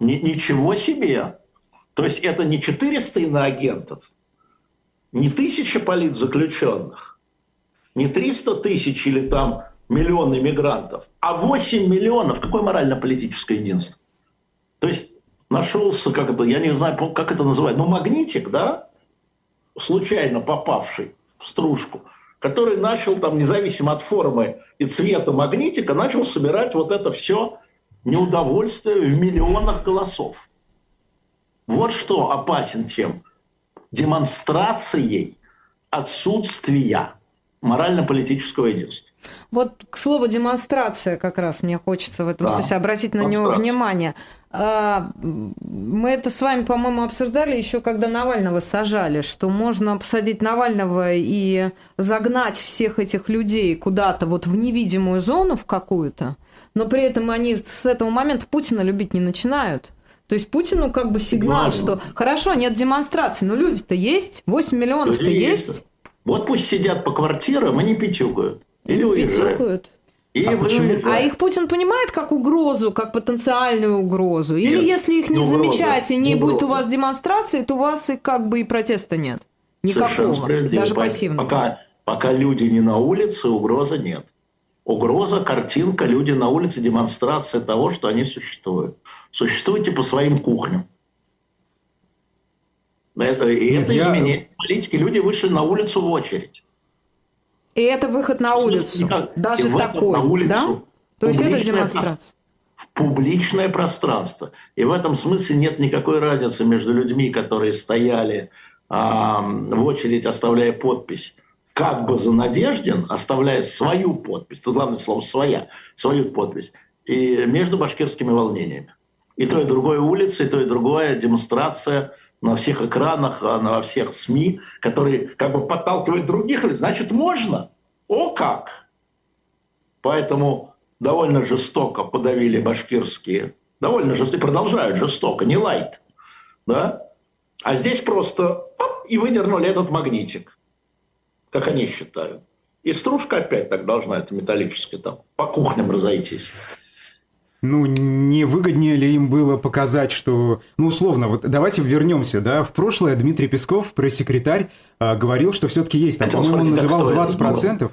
Ни, ничего себе! То есть это не 400 иноагентов, не тысяча политзаключенных, не 300 тысяч или там миллион иммигрантов, а 8 миллионов. Какое морально-политическое единство? То есть нашелся, как это, я не знаю, как это называют, ну, магнитик, да, случайно попавший в стружку, который начал там, независимо от формы и цвета магнитика, начал собирать вот это все неудовольствие в миллионах голосов. Вот что опасен тем демонстрацией отсутствия морально-политического единства. Вот к слову демонстрация как раз мне хочется в этом да, смысле обратить на него внимание. А, мы это с вами, по-моему, обсуждали еще, когда Навального сажали, что можно посадить Навального и загнать всех этих людей куда-то вот в невидимую зону в какую-то, но при этом они с этого момента Путина любить не начинают. То есть Путину как бы сигнал, Важно. что хорошо, нет демонстрации, но люди-то есть, 8 миллионов-то есть. есть. Вот пусть сидят по квартирам и не пятюкают. Или уезжают. Пятюкают. И а, почему? а их Путин понимает как угрозу, как потенциальную угрозу? Или нет, если их не, не замечать и не, не будет у вас демонстрации, то у вас и как бы и протеста нет? Никакого, даже пассивного. Пока, пока люди не на улице, угрозы нет. Угроза, картинка, люди на улице, демонстрация того, что они существуют. Существуйте по своим кухням. Это, и Нет, это я... изменение политики. Люди вышли на улицу в очередь. И это выход на улицу. Никак. Даже такой, на улицу. да? То есть это демонстрация. в публичное пространство. И в этом смысле нет никакой разницы между людьми, которые стояли а, в очередь, оставляя подпись, как бы за Надеждин, оставляя свою подпись, тут главное слово «своя», свою подпись, и между башкирскими волнениями. И то, и другое улица, и то, и другое демонстрация на всех экранах, а, на всех СМИ, которые как бы подталкивают других, значит, можно. О как! Поэтому довольно жестоко подавили башкирские, довольно жестоко, продолжают жестоко, не лайт, да? А здесь просто оп, и выдернули этот магнитик, как они считают. И стружка опять так должна, это металлическая, там, по кухням разойтись. Ну, не выгоднее ли им было показать, что... Ну, условно, вот давайте вернемся, да. В прошлое Дмитрий Песков, пресс-секретарь, а, говорил, что все-таки есть. Там, по-моему, он называл 20%.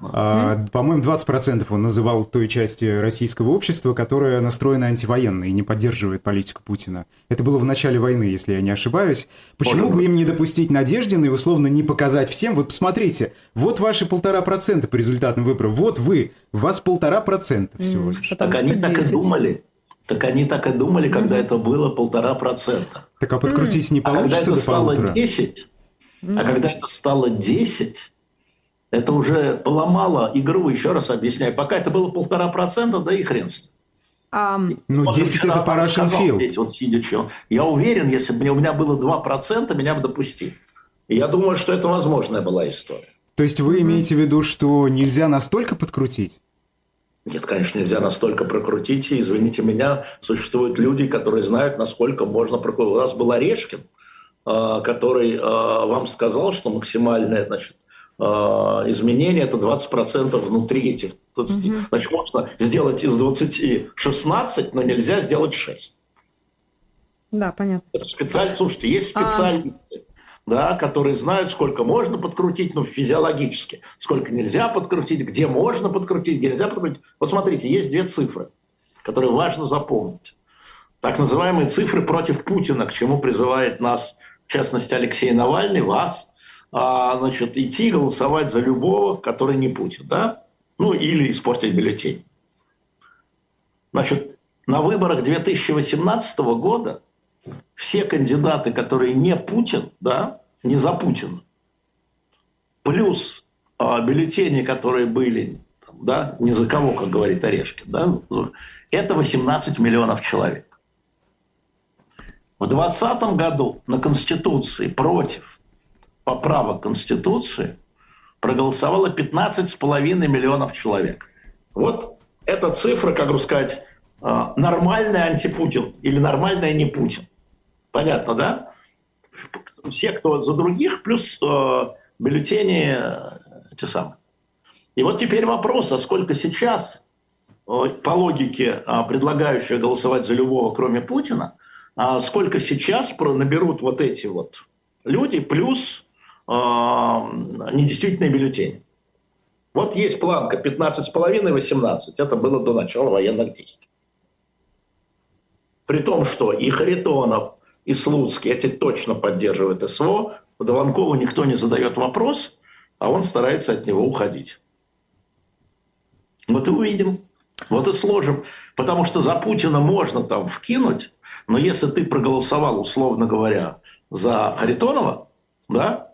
А, по-моему, 20% он называл той части российского общества, которая настроена антивоенно и не поддерживает политику Путина. Это было в начале войны, если я не ошибаюсь. Почему бы им не допустить Надеждина и условно не показать всем? Вот посмотрите, вот ваши полтора процента по результатам выборов, вот вы, у вас полтора процента всего лишь. Так они 10. так и думали. Так они так и думали, когда это было полтора процента. Так а подкрутить не получится а когда это стало полутора? 10, mm-hmm. а когда это стало 10, это уже поломало игру, еще раз объясняю. Пока это было полтора процента, да и хрен с ним. Um, ну, 10 это по Russian Field. вот сидя, что. Я уверен, если бы у меня было 2%, меня бы допустили. И я думаю, что это возможная была история. То есть вы имеете в виду, что нельзя настолько подкрутить? Нет, конечно, нельзя настолько прокрутить. И, извините меня, существуют люди, которые знают, насколько можно прокрутить. У нас был Орешкин, а, который а, вам сказал, что максимальная значит, а, изменения это 20% внутри этих 20. Угу. Значит, можно сделать из 20 16, но нельзя сделать 6. Да, понятно. Это специально, слушайте, есть специалисты, а... да, которые знают, сколько можно подкрутить, ну, физиологически, сколько нельзя подкрутить, где можно подкрутить, где нельзя подкрутить. Вот смотрите, есть две цифры, которые важно запомнить. Так называемые цифры против Путина, к чему призывает нас, в частности, Алексей Навальный, вас – а, значит, идти голосовать за любого, который не Путин, да? Ну, или испортить бюллетень. Значит, на выборах 2018 года все кандидаты, которые не Путин, да, не за Путина, плюс а, бюллетени, которые были, да, не за кого, как говорит Орешкин, да, это 18 миллионов человек. В 2020 году на Конституции против поправок Конституции проголосовало 15,5 миллионов человек. Вот эта цифра, как бы сказать, а, нормальный антипутин или нормальный не Путин. Понятно, да? Все, кто за других, плюс э, бюллетени те самые. И вот теперь вопрос, а сколько сейчас, э, по логике э, голосовать за любого, кроме Путина, а сколько сейчас наберут вот эти вот люди, плюс недействительные бюллетени. Вот есть планка 15,5 18. Это было до начала военных действий. При том, что и Харитонов, и Слуцкий эти точно поддерживают СВО, Дованкову никто не задает вопрос, а он старается от него уходить. Вот и увидим. Вот и сложим. Потому что за Путина можно там вкинуть, но если ты проголосовал, условно говоря, за Харитонова, да,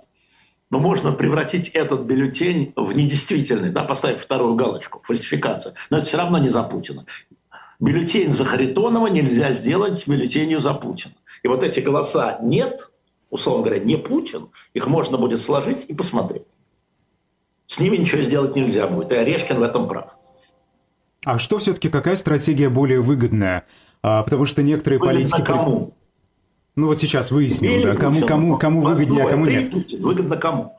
но можно превратить этот бюллетень в недействительный, да, поставить вторую галочку, фальсификация. Но это все равно не за Путина. Бюллетень за Харитонова нельзя сделать бюллетенью за Путина. И вот эти голоса «нет», условно говоря, не Путин, их можно будет сложить и посмотреть. С ними ничего сделать нельзя будет. И Орешкин в этом прав. А что все-таки, какая стратегия более выгодная? А, потому что некоторые Выгодно политики... кому? Ну вот сейчас выясним, да, кому, кому, кому выгоднее, а кому нет. Выгодно кому?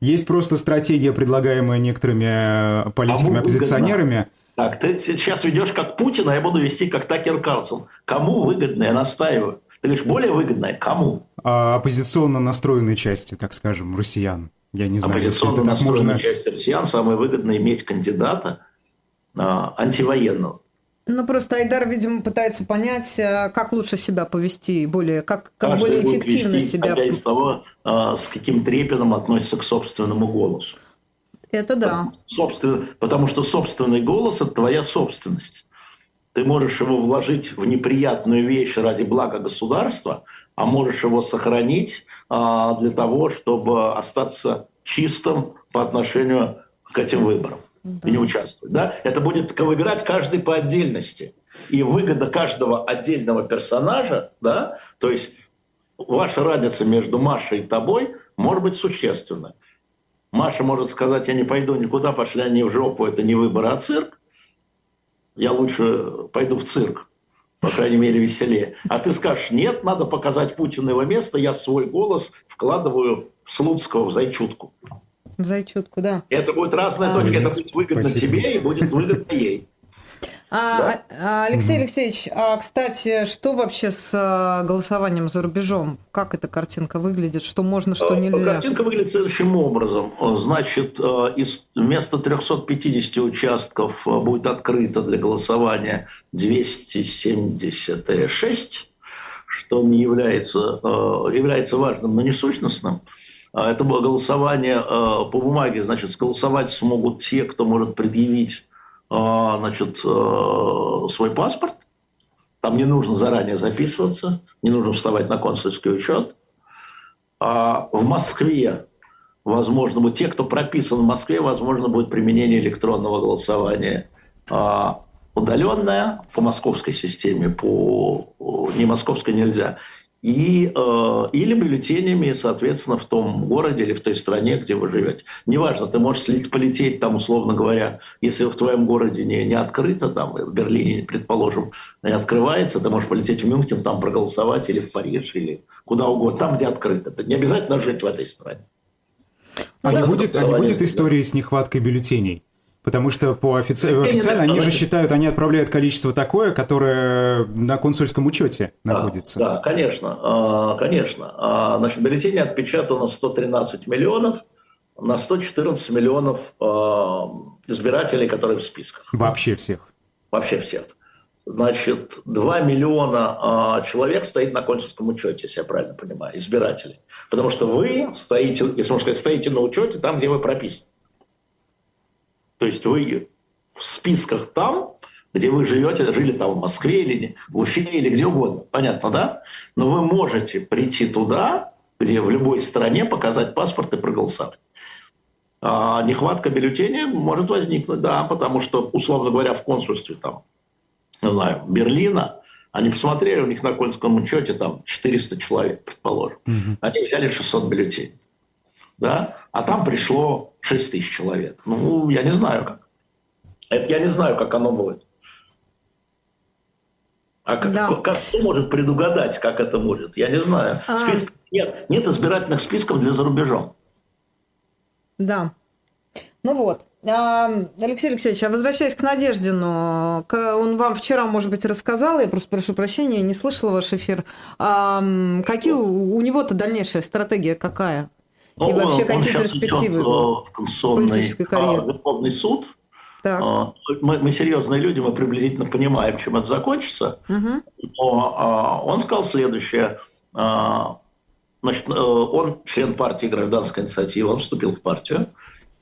Есть просто стратегия, предлагаемая некоторыми э, политиками оппозиционерами. Так, ты сейчас ведешь как Путин, а я буду вести как Такер Карлсон. Кому выгодно, я настаиваю. Ты говоришь, более выгодное кому? А, оппозиционно настроенной части, так скажем, россиян. Я не знаю, Оппозиционно настроенной можно... части россиян самое выгодно иметь кандидата а, антивоенного. Ну, просто Айдар, видимо, пытается понять, э, как лучше себя повести, более, как, как более эффективно вести, себя... из того, э, с каким трепетом относится к собственному голосу. Это да. Собственно, потому что собственный голос – это твоя собственность. Ты можешь его вложить в неприятную вещь ради блага государства, а можешь его сохранить а, для того, чтобы остаться чистым по отношению к этим выборам да. и не участвовать. Да? Это будет выбирать каждый по отдельности. И выгода каждого отдельного персонажа, да, то есть ваша разница между Машей и тобой может быть существенна. Маша может сказать, я не пойду никуда, пошли они в жопу, это не выбор, а цирк. Я лучше пойду в цирк, по крайней мере, веселее. А ты скажешь, нет, надо показать Путину его место, я свой голос вкладываю в Слуцкого, в Зайчутку. Зайчутку, да. Это будет разная а, точка, это будет выгодно Спасибо. тебе и будет выгодно ей. А, да? А, Алексей Алексеевич, а, кстати, что вообще с а, голосованием за рубежом? Как эта картинка выглядит? Что можно, что нельзя? Картинка выглядит следующим образом. Значит, из, вместо 350 участков будет открыто для голосования 276, что не является, является важным, но не сущностным. Это было голосование по бумаге. Значит, голосовать смогут те, кто может предъявить а, значит, свой паспорт. Там не нужно заранее записываться, не нужно вставать на консульский учет. А в Москве, возможно, будет те, кто прописан в Москве, возможно, будет применение электронного голосования а, удаленное по московской системе, по не московской нельзя и, э, или бюллетенями, соответственно, в том городе или в той стране, где вы живете. Неважно, ты можешь полететь там, условно говоря, если в твоем городе не, не открыто, там, в Берлине, предположим, не открывается, ты можешь полететь в Мюнхен, там проголосовать, или в Париж, или куда угодно, там, где открыто. Это не обязательно жить в этой стране. А, не будет, а не будет истории с нехваткой бюллетеней? Потому что по офици... официально они же считают, они отправляют количество такое, которое на консульском учете находится. Да, конечно, а, конечно. А, значит, бюллетени отпечатано 113 миллионов на 114 миллионов а, избирателей, которые в списках. Вообще всех? Вообще всех. Значит, 2 миллиона человек стоит на консульском учете, если я правильно понимаю, избирателей. Потому что вы стоите, если можно сказать, стоите на учете там, где вы прописаны. То есть вы в списках там, где вы живете, жили там в Москве или в Уфе или где угодно, понятно, да? Но вы можете прийти туда, где в любой стране показать паспорт и проголосовать. А нехватка бюллетеней может возникнуть, да, потому что, условно говоря, в консульстве там, не знаю, Берлина, они посмотрели, у них на консульском учете там 400 человек, предположим. Угу. Они взяли 600 бюллетеней да, а там пришло 6 тысяч человек. Ну, я не знаю как. Это я не знаю, как оно будет. А как, да. как, кто может предугадать, как это будет? Я не знаю. А... Список, нет, нет избирательных списков для за рубежом. Да. Ну вот. А, Алексей Алексеевич, а возвращаясь к Надеждину, он вам вчера, может быть, рассказал, я просто прошу прощения, не слышала ваш эфир. А, какие у него-то дальнейшая стратегия какая? Ну, и вообще какие перспективы? в конституционный а, Верховный суд. Так. А, мы, мы серьезные люди, мы приблизительно понимаем, чем это закончится. Угу. Но а, он сказал следующее. Значит, э, он член партии «Гражданская инициатива», он вступил в партию.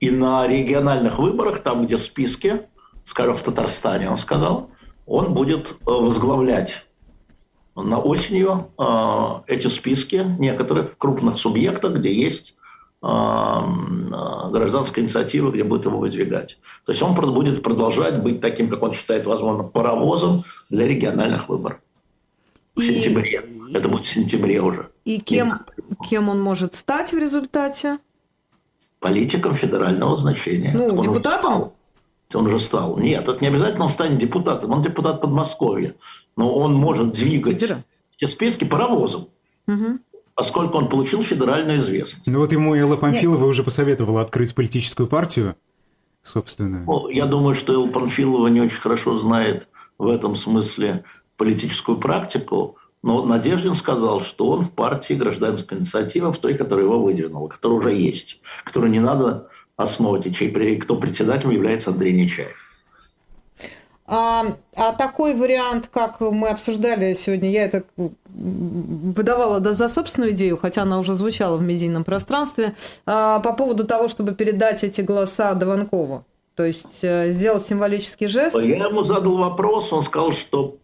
И на региональных выборах, там, где списки, скажем, в Татарстане, он сказал, он будет э, возглавлять на осенью эти списки некоторых крупных субъектов, где есть гражданской инициативы, где будет его выдвигать. То есть он будет продолжать быть таким, как он считает, возможно, паровозом для региональных выборов. В и... сентябре. Это будет в сентябре уже. И кем, кем он может стать в результате? Политиком федерального значения. Ну, он депутатом? Он уже стал. Нет, это не обязательно он станет депутатом. Он депутат Подмосковья. Но он может двигать Федера. эти списки паровозом. Угу поскольку он получил федеральную известность. Ну вот ему Элла Памфилова Нет. уже посоветовала открыть политическую партию, собственно. Ну, я думаю, что Элла Памфилова не очень хорошо знает в этом смысле политическую практику, но Надеждин сказал, что он в партии гражданская инициатива, в той, которая его выдвинула, которая уже есть, которую не надо основывать, и чей, кто председателем является Андрей Нечаев. А, а такой вариант, как мы обсуждали сегодня, я это выдавала да, за собственную идею, хотя она уже звучала в медийном пространстве, а, по поводу того, чтобы передать эти голоса Дованкову. То есть э, сделать символический жест? Я ему задал вопрос, он сказал, что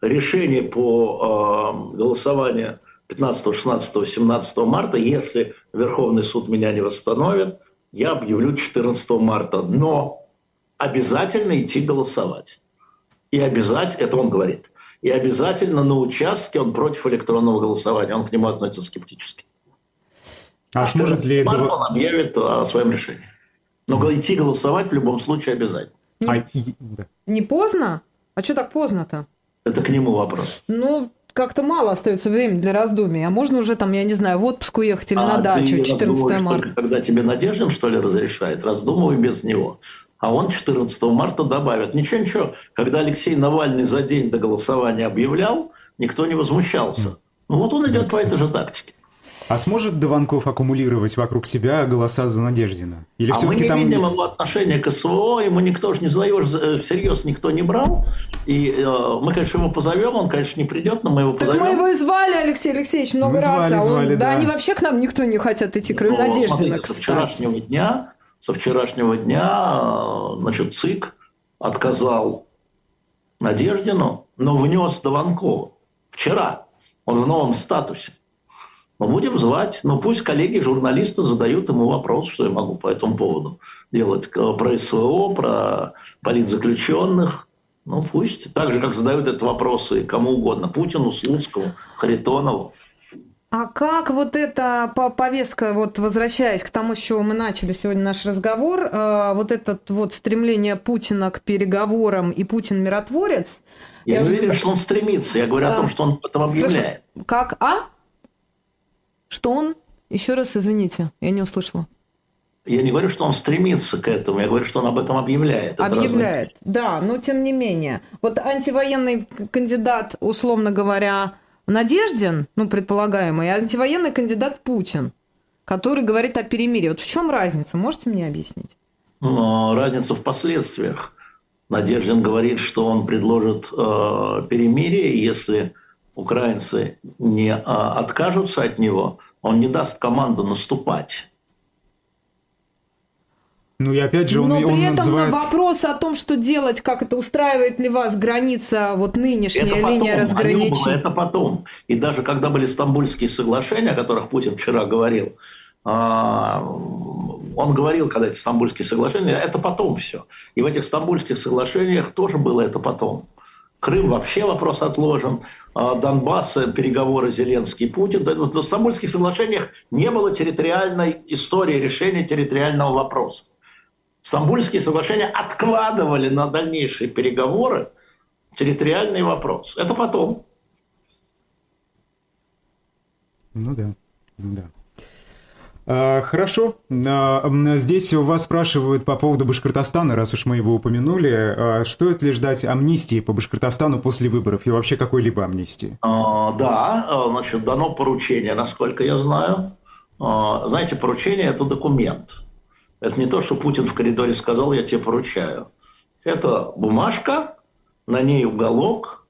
решение по э, голосованию 15, 16, 17 марта, если Верховный суд меня не восстановит, я объявлю 14 марта. Но обязательно идти голосовать. И обязательно, это он говорит, и обязательно на участке он против электронного голосования, он к нему относится скептически. А, а сможет ли марта он объявит о своем решении. Но идти голосовать в любом случае обязательно. Не, а, да. не поздно? А что так поздно-то? Это к нему вопрос. Ну, как-то мало остается времени для раздумий. А можно уже там, я не знаю, в отпуск уехать или а на дачу 14 марта? Только, когда тебе Надеждин, что ли, разрешает, раздумывай без него. А он 14 марта добавит. Ничего, ничего. Когда Алексей Навальный за день до голосования объявлял, никто не возмущался. Ну вот он идет да, по этой же тактике. А сможет Дованков аккумулировать вокруг себя голоса за Надеждина? Или а мы не там... видим его отношения к СВО, ему никто же не зовешь, э, всерьез никто не брал. И э, мы, конечно, его позовем, он, конечно, не придет, но мы его позовем. Так мы его и звали, Алексей Алексеевич, много мы раз. Звали, а он, звали, да. да, они вообще к нам никто не хотят идти, кроме но, Надеждина, смотрите, кстати. Вчерашнего дня, со вчерашнего дня, значит, ЦИК отказал Надеждину, но внес Дованкова. Вчера. Он в новом статусе. Мы будем звать, но пусть коллеги-журналисты задают ему вопрос, что я могу по этому поводу делать. Про СВО, про политзаключенных. Ну, пусть. Так же, как задают этот вопрос и кому угодно. Путину, Слуцкому, Харитонову. А как вот эта повестка, вот возвращаясь к тому, с чего мы начали сегодня наш разговор, э, вот это вот стремление Путина к переговорам и Путин миротворец? Я, я не уверен, что он стремится. Я говорю а, о том, что он об этом объявляет. Как? А? Что он? Еще раз извините, я не услышала. Я не говорю, что он стремится к этому, я говорю, что он об этом объявляет. Объявляет, да, но тем не менее. Вот антивоенный кандидат, условно говоря, Надеждин, ну, предполагаемый, антивоенный кандидат Путин, который говорит о перемирии. Вот в чем разница? Можете мне объяснить? Но разница в последствиях. Надеждин говорит, что он предложит э, перемирие, если украинцы не а, откажутся от него, он не даст команду наступать. Ну и опять же, он, Но при он этом называет... вопрос о том, что делать, как это устраивает ли вас граница, вот нынешняя это потом, линия разграничения. Это потом. И даже когда были стамбульские соглашения, о которых Путин вчера говорил, а, он говорил, когда эти стамбульские соглашения, это потом все. И в этих стамбульских соглашениях тоже было это потом. Крым вообще вопрос отложен. А, Донбасс, э, переговоры Зеленский, Путин. В Стамбульских соглашениях не было территориальной истории решения территориального вопроса. Стамбульские соглашения откладывали на дальнейшие переговоры территориальный вопрос. Это потом. Ну да, ну да. А, хорошо. А, здесь у вас спрашивают по поводу Башкортостана, раз уж мы его упомянули. А, стоит ли ждать амнистии по Башкортостану после выборов и вообще какой-либо амнистии? Да, значит, дано поручение, насколько я знаю. Знаете, поручение – это документ. Это не то, что Путин в коридоре сказал, я тебе поручаю. Это бумажка, на ней уголок,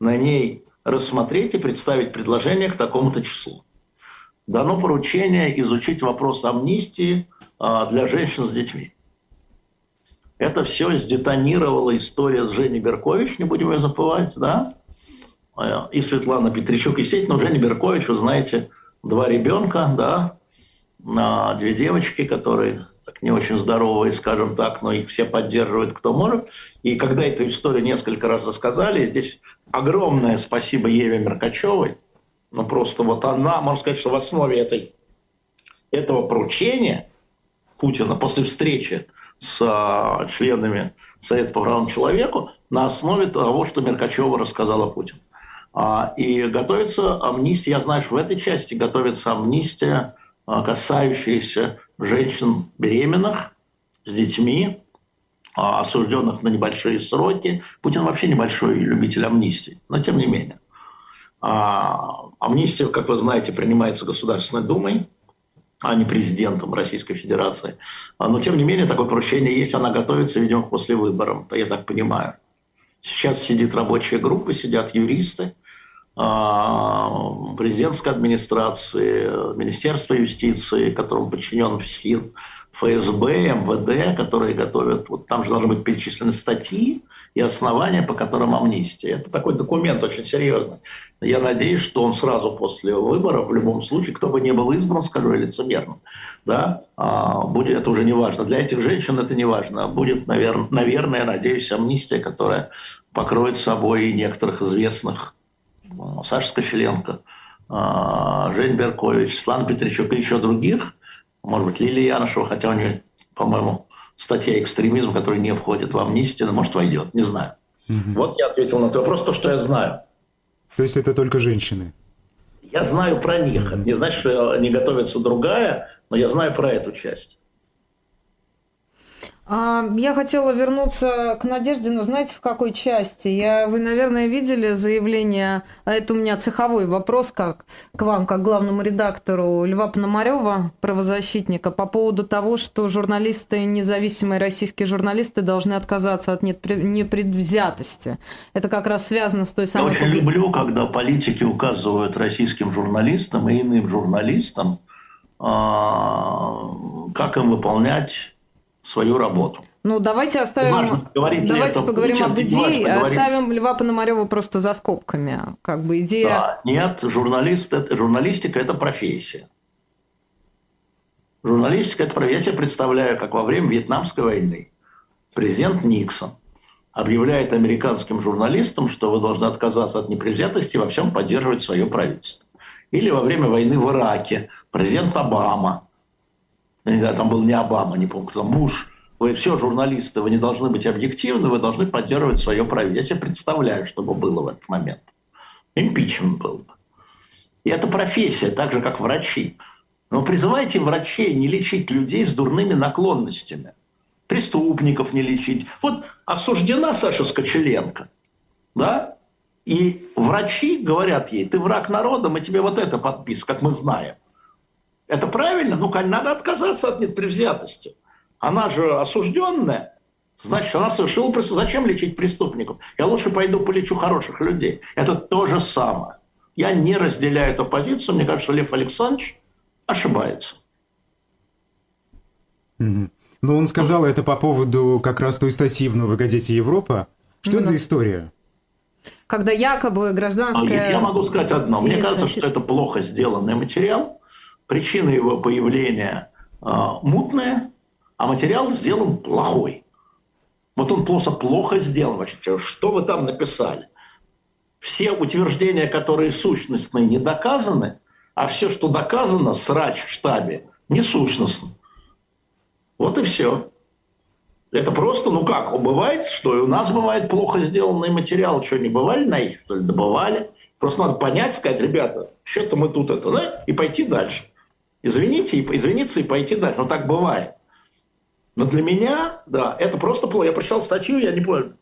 на ней рассмотреть и представить предложение к такому-то числу дано поручение изучить вопрос амнистии а, для женщин с детьми. Это все сдетонировала история с Женей Беркович, не будем ее забывать, да? А, и Светлана Петричук, естественно, Женя Беркович, вы знаете, два ребенка, да, а, две девочки, которые так не очень здоровые, скажем так, но их все поддерживают, кто может. И когда эту историю несколько раз рассказали, здесь огромное спасибо Еве Меркачевой, ну, просто вот она, можно сказать, что в основе этой, этого поручения Путина после встречи с а, членами Совета по правам человека на основе того, что Меркачева рассказала Путин. А, и готовится амнистия, я знаю, что в этой части готовится амнистия, а, касающаяся женщин беременных с детьми, а, осужденных на небольшие сроки. Путин вообще небольшой любитель амнистии, но тем не менее. А, амнистия, как вы знаете, принимается Государственной Думой, а не президентом Российской Федерации. Но, тем не менее, такое поручение есть, она готовится, видимо, после выборов, я так понимаю. Сейчас сидит рабочая группа, сидят юристы, президентской администрации, Министерства юстиции, которому подчинен ФСИН, ФСБ, МВД, которые готовят, вот там же должны быть перечислены статьи и основания, по которым амнистия. Это такой документ очень серьезный. Я надеюсь, что он сразу после выборов, в любом случае, кто бы ни был избран, скажу я лицемерно, да, а, будет, это уже не важно. Для этих женщин это не важно. Будет, наверное, наверное, надеюсь, амнистия, которая покроет собой некоторых известных Саша Скочеленко, а, Жень Беркович, Светлана Петричук и еще других, может быть, Лилия Янышева, хотя у нее, по-моему, статья «Экстремизм», которая не входит в амнистию, но, может, войдет, не знаю. Угу. Вот я ответил на этот вопрос, то, что я знаю. То есть это только женщины? Я знаю про них. Это не значит, что не готовится другая, но я знаю про эту часть. А, я хотела вернуться к Надежде, но знаете, в какой части? Я, вы, наверное, видели заявление, а это у меня цеховой вопрос как к вам, как главному редактору Льва Пономарева, правозащитника, по поводу того, что журналисты, независимые российские журналисты должны отказаться от непредвзятости. Это как раз связано с той самой... Я очень люблю, когда политики указывают российским журналистам и иным журналистам, а, как им выполнять свою работу. Ну, давайте оставим... давайте поговорим об идее, оставим Льва Пономарева просто за скобками. Как бы идея... Да, нет, журналист, это, журналистика – это профессия. Журналистика – это профессия. Представляю, как во время Вьетнамской войны президент Никсон объявляет американским журналистам, что вы должны отказаться от непредвзятости и во всем поддерживать свое правительство. Или во время войны в Ираке президент Обама – там был не Обама, не помню, кто, Буш, вы все журналисты, вы не должны быть объективны, вы должны поддерживать свое правительство. Я себе представляю, что бы было в этот момент. Импичмент был бы. И это профессия, так же, как врачи. Но призывайте врачей не лечить людей с дурными наклонностями. Преступников не лечить. Вот осуждена Саша Скочеленко, да? И врачи говорят ей, ты враг народа, мы тебе вот это подписываем, как мы знаем. Это правильно? Ну, надо отказаться от непредвзятости. Она же осужденная. Значит, она совершила преступление. Зачем лечить преступников? Я лучше пойду полечу хороших людей. Это то же самое. Я не разделяю эту позицию. Мне кажется, Лев Александрович ошибается. Угу. Ну, он сказал это по поводу как раз той статьи в «Новой газете Европа». Что ну, это за история? Когда якобы гражданская... Я могу сказать одно. Мне кажется, что это плохо сделанный материал причина его появления э, мутная, а материал сделан плохой. Вот он просто плохо сделан. Вообще, что вы там написали? Все утверждения, которые сущностные, не доказаны, а все, что доказано, срач в штабе, не сущностно. Вот и все. Это просто, ну как, бывает, что и у нас бывает плохо сделанный материал. Что, не бывали на их, что ли? Добывали. Просто надо понять, сказать, ребята, что-то мы тут это, да, и пойти дальше извините, извиниться и пойти дальше. Но так бывает. Но для меня, да, это просто плохо. Я прочитал статью, я не понял,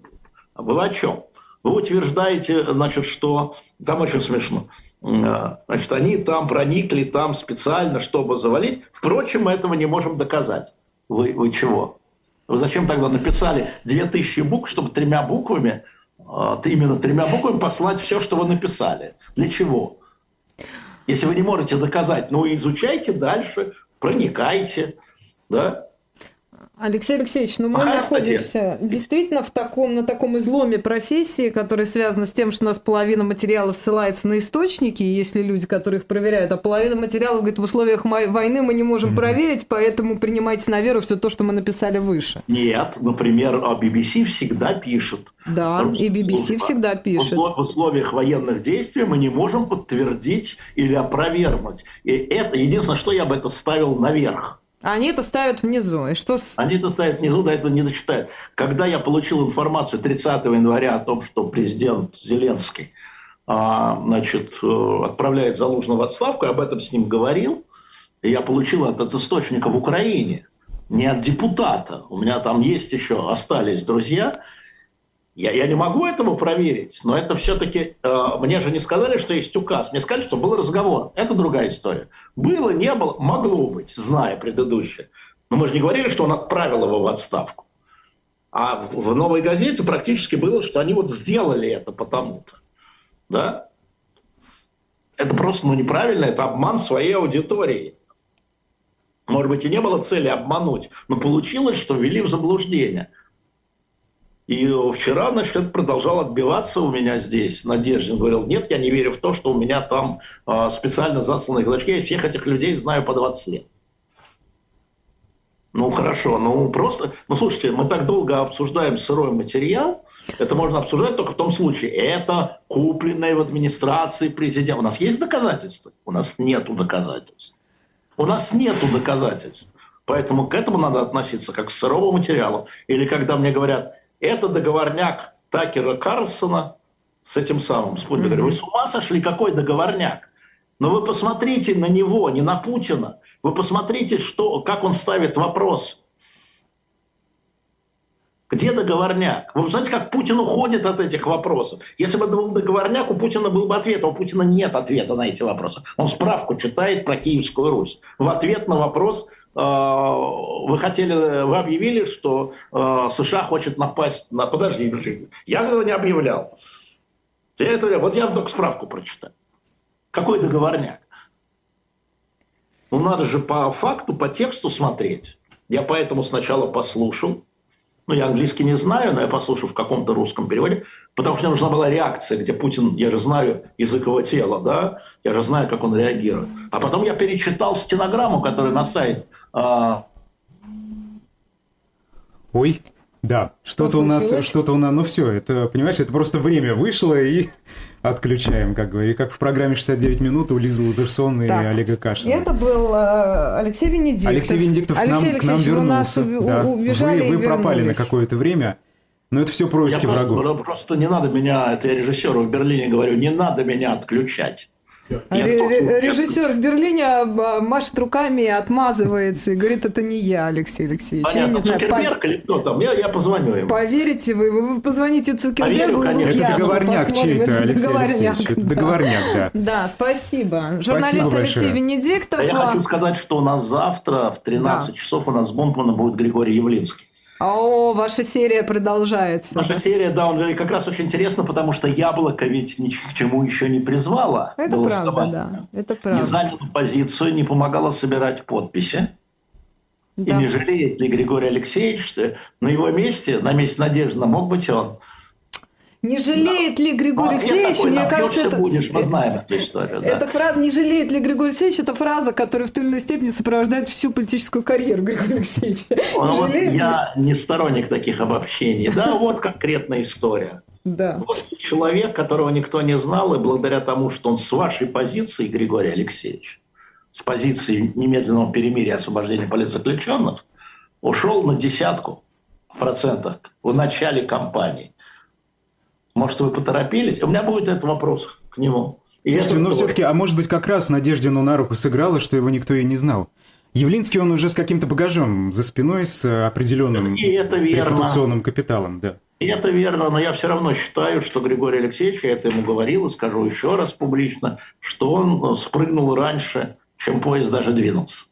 а вы о чем? Вы утверждаете, значит, что там очень смешно. А, значит, они там проникли, там специально, чтобы завалить. Впрочем, мы этого не можем доказать. Вы, вы чего? Вы зачем тогда написали 2000 букв, чтобы тремя буквами, а, именно тремя буквами послать все, что вы написали? Для чего? Если вы не можете доказать, ну изучайте дальше, проникайте, да, Алексей Алексеевич, ну мы Ага, находимся кстати. действительно в таком, на таком изломе профессии, который связан с тем, что у нас половина материалов ссылается на источники, и если люди, которые их проверяют, а половина материалов, говорит, в условиях войны мы не можем mm-hmm. проверить, поэтому принимайте на веру все то, что мы написали выше. Нет, например, BBC всегда пишет. Да, и BBC всегда пишет. В условиях военных действий мы не можем подтвердить или опровергнуть. И это единственное, что я бы это ставил наверх. Они это ставят внизу. И что... Они это ставят внизу, до этого не дочитают. Когда я получил информацию 30 января о том, что президент Зеленский а, значит, э, отправляет Залужного в отставку, я об этом с ним говорил, и я получил это от источника в Украине, не от депутата. У меня там есть еще, остались друзья, я, я не могу этого проверить, но это все-таки... Э, мне же не сказали, что есть указ. Мне сказали, что был разговор. Это другая история. Было, не было, могло быть, зная предыдущее. Но мы же не говорили, что он отправил его в отставку. А в, в «Новой газете» практически было, что они вот сделали это потому-то. Да? Это просто ну, неправильно, это обман своей аудитории. Может быть, и не было цели обмануть, но получилось, что ввели в заблуждение. И вчера, значит, это продолжал отбиваться у меня здесь. Надеждин говорил, нет, я не верю в то, что у меня там э, специально засланные значки. Я всех этих людей знаю по 20 лет. Ну, хорошо, ну просто... Ну, слушайте, мы так долго обсуждаем сырой материал, это можно обсуждать только в том случае, это купленное в администрации президента. У нас есть доказательства? У нас нету доказательств. У нас нету доказательств. Поэтому к этому надо относиться как к сырому материалу. Или когда мне говорят, это договорняк Такера Карлсона с этим самым спутником. Mm-hmm. Вы с ума сошли? Какой договорняк? Но вы посмотрите на него, не на Путина. Вы посмотрите, что, как он ставит вопрос. Где договорняк? Вы знаете, как Путин уходит от этих вопросов? Если бы был договорняк, у Путина был бы ответ, а у Путина нет ответа на эти вопросы. Он справку читает про Киевскую Русь. В ответ на вопрос вы хотели, вы объявили, что э, США хочет напасть на... Подожди, подожди. Я этого не объявлял. Я это... Вот я вам только справку прочитаю. Какой договорняк? Ну, надо же по факту, по тексту смотреть. Я поэтому сначала послушал, ну, я английский не знаю, но я послушал в каком-то русском переводе, потому что мне нужна была реакция, где Путин, я же знаю язык его тела, да, я же знаю, как он реагирует. А потом я перечитал стенограмму, которая на сайт... А... Ой, да, что-то у нас, что-то у нас, ну все, это, понимаешь, это просто время вышло и отключаем, как говорится, как в программе 69 минут у Лизы Лазерсон и так, Олега Кашина. Это был э, Алексей Венедиктов. Алексей Венедиктов Алексей к нам, к нам вернулся. Вы, да. убежали вы, вы пропали на какое-то время. Но это все происки я врагов. Просто, просто не надо меня, это я режиссеру в Берлине говорю, не надо меня отключать. Режиссер в Берлине а, машет руками, отмазывается и говорит, это не я, Алексей Алексеевич. Понятно, я не знаю, Цукерберг по... или кто там? Я, я позвоню ему. Поверите вы, вы позвоните Цукербергу. Поверю, это договорняк чей-то, Алексей договорняк, Алексеевич. Это договорняк, да. Да, спасибо. Журналист спасибо Алексей Венедиктов. А я хочу сказать, что у нас завтра в 13 да. часов у нас с Бонтмана будет Григорий Явлинский. О, ваша серия продолжается. Наша серия, да, он как раз очень интересно, потому что яблоко ведь ни к чему еще не призвало. Это правда, да. Это правда. Не заняла позицию, не помогала собирать подписи. Да. И не жалеет ли Григорий Алексеевич, что на его месте, на месте Надежды, мог быть он. Не жалеет ли Григорий Алексеевич, такой, мне кажется, это... будешь, мы знаем эту историю. Да. Эта фраза «не жалеет ли Григорий Алексеевич» – это фраза, которая в той или иной степени сопровождает всю политическую карьеру Григория Алексеевича. Ну, вот я не сторонник таких обобщений. Да, вот конкретная история. Да. Вот человек, которого никто не знал, и благодаря тому, что он с вашей позиции, Григорий Алексеевич, с позиции немедленного перемирия освобождения политзаключенных, ушел на десятку процентов в начале кампании. Может, вы поторопились? У меня будет этот вопрос к нему. И Слушайте, ну все-таки, а может быть, как раз Надеждину на руку сыграло, что его никто и не знал. Явлинский, он уже с каким-то багажом за спиной, с определенным и это верно. капиталом, да. И это верно, но я все равно считаю, что Григорий Алексеевич, я это ему говорил и скажу еще раз публично, что он спрыгнул раньше, чем поезд даже двинулся.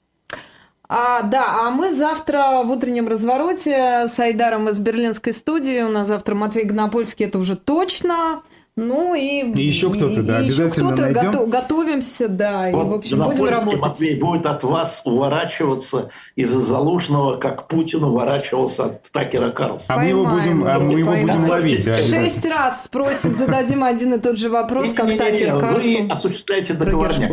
А, да, а мы завтра в утреннем развороте с Айдаром из берлинской студии. У нас завтра Матвей Гнопольский, это уже точно. Ну и, и еще кто-то, да, и обязательно кто-то найдем. Готов, готовимся, да, вот, и в общем будем работать. Матвей будет от вас уворачиваться из-за Залужного, как Путин уворачивался от Такера Карлсона. А мы его будем, а мы его будем ловить. Да, Шесть раз спросит, зададим один и тот же вопрос, как Такер Карлсон. Вы осуществляете договорняк.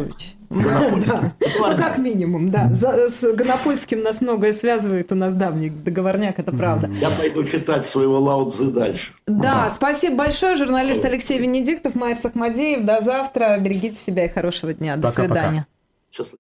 Ну, как минимум, да. С Гонопольским нас многое связывает, у нас давний договорняк, это правда. Я пойду читать своего Лао дальше. Да, спасибо большое, журналист Алексей Венедиктов, Майер Сахмадеев. До завтра, берегите себя и хорошего дня. До свидания. Счастливо.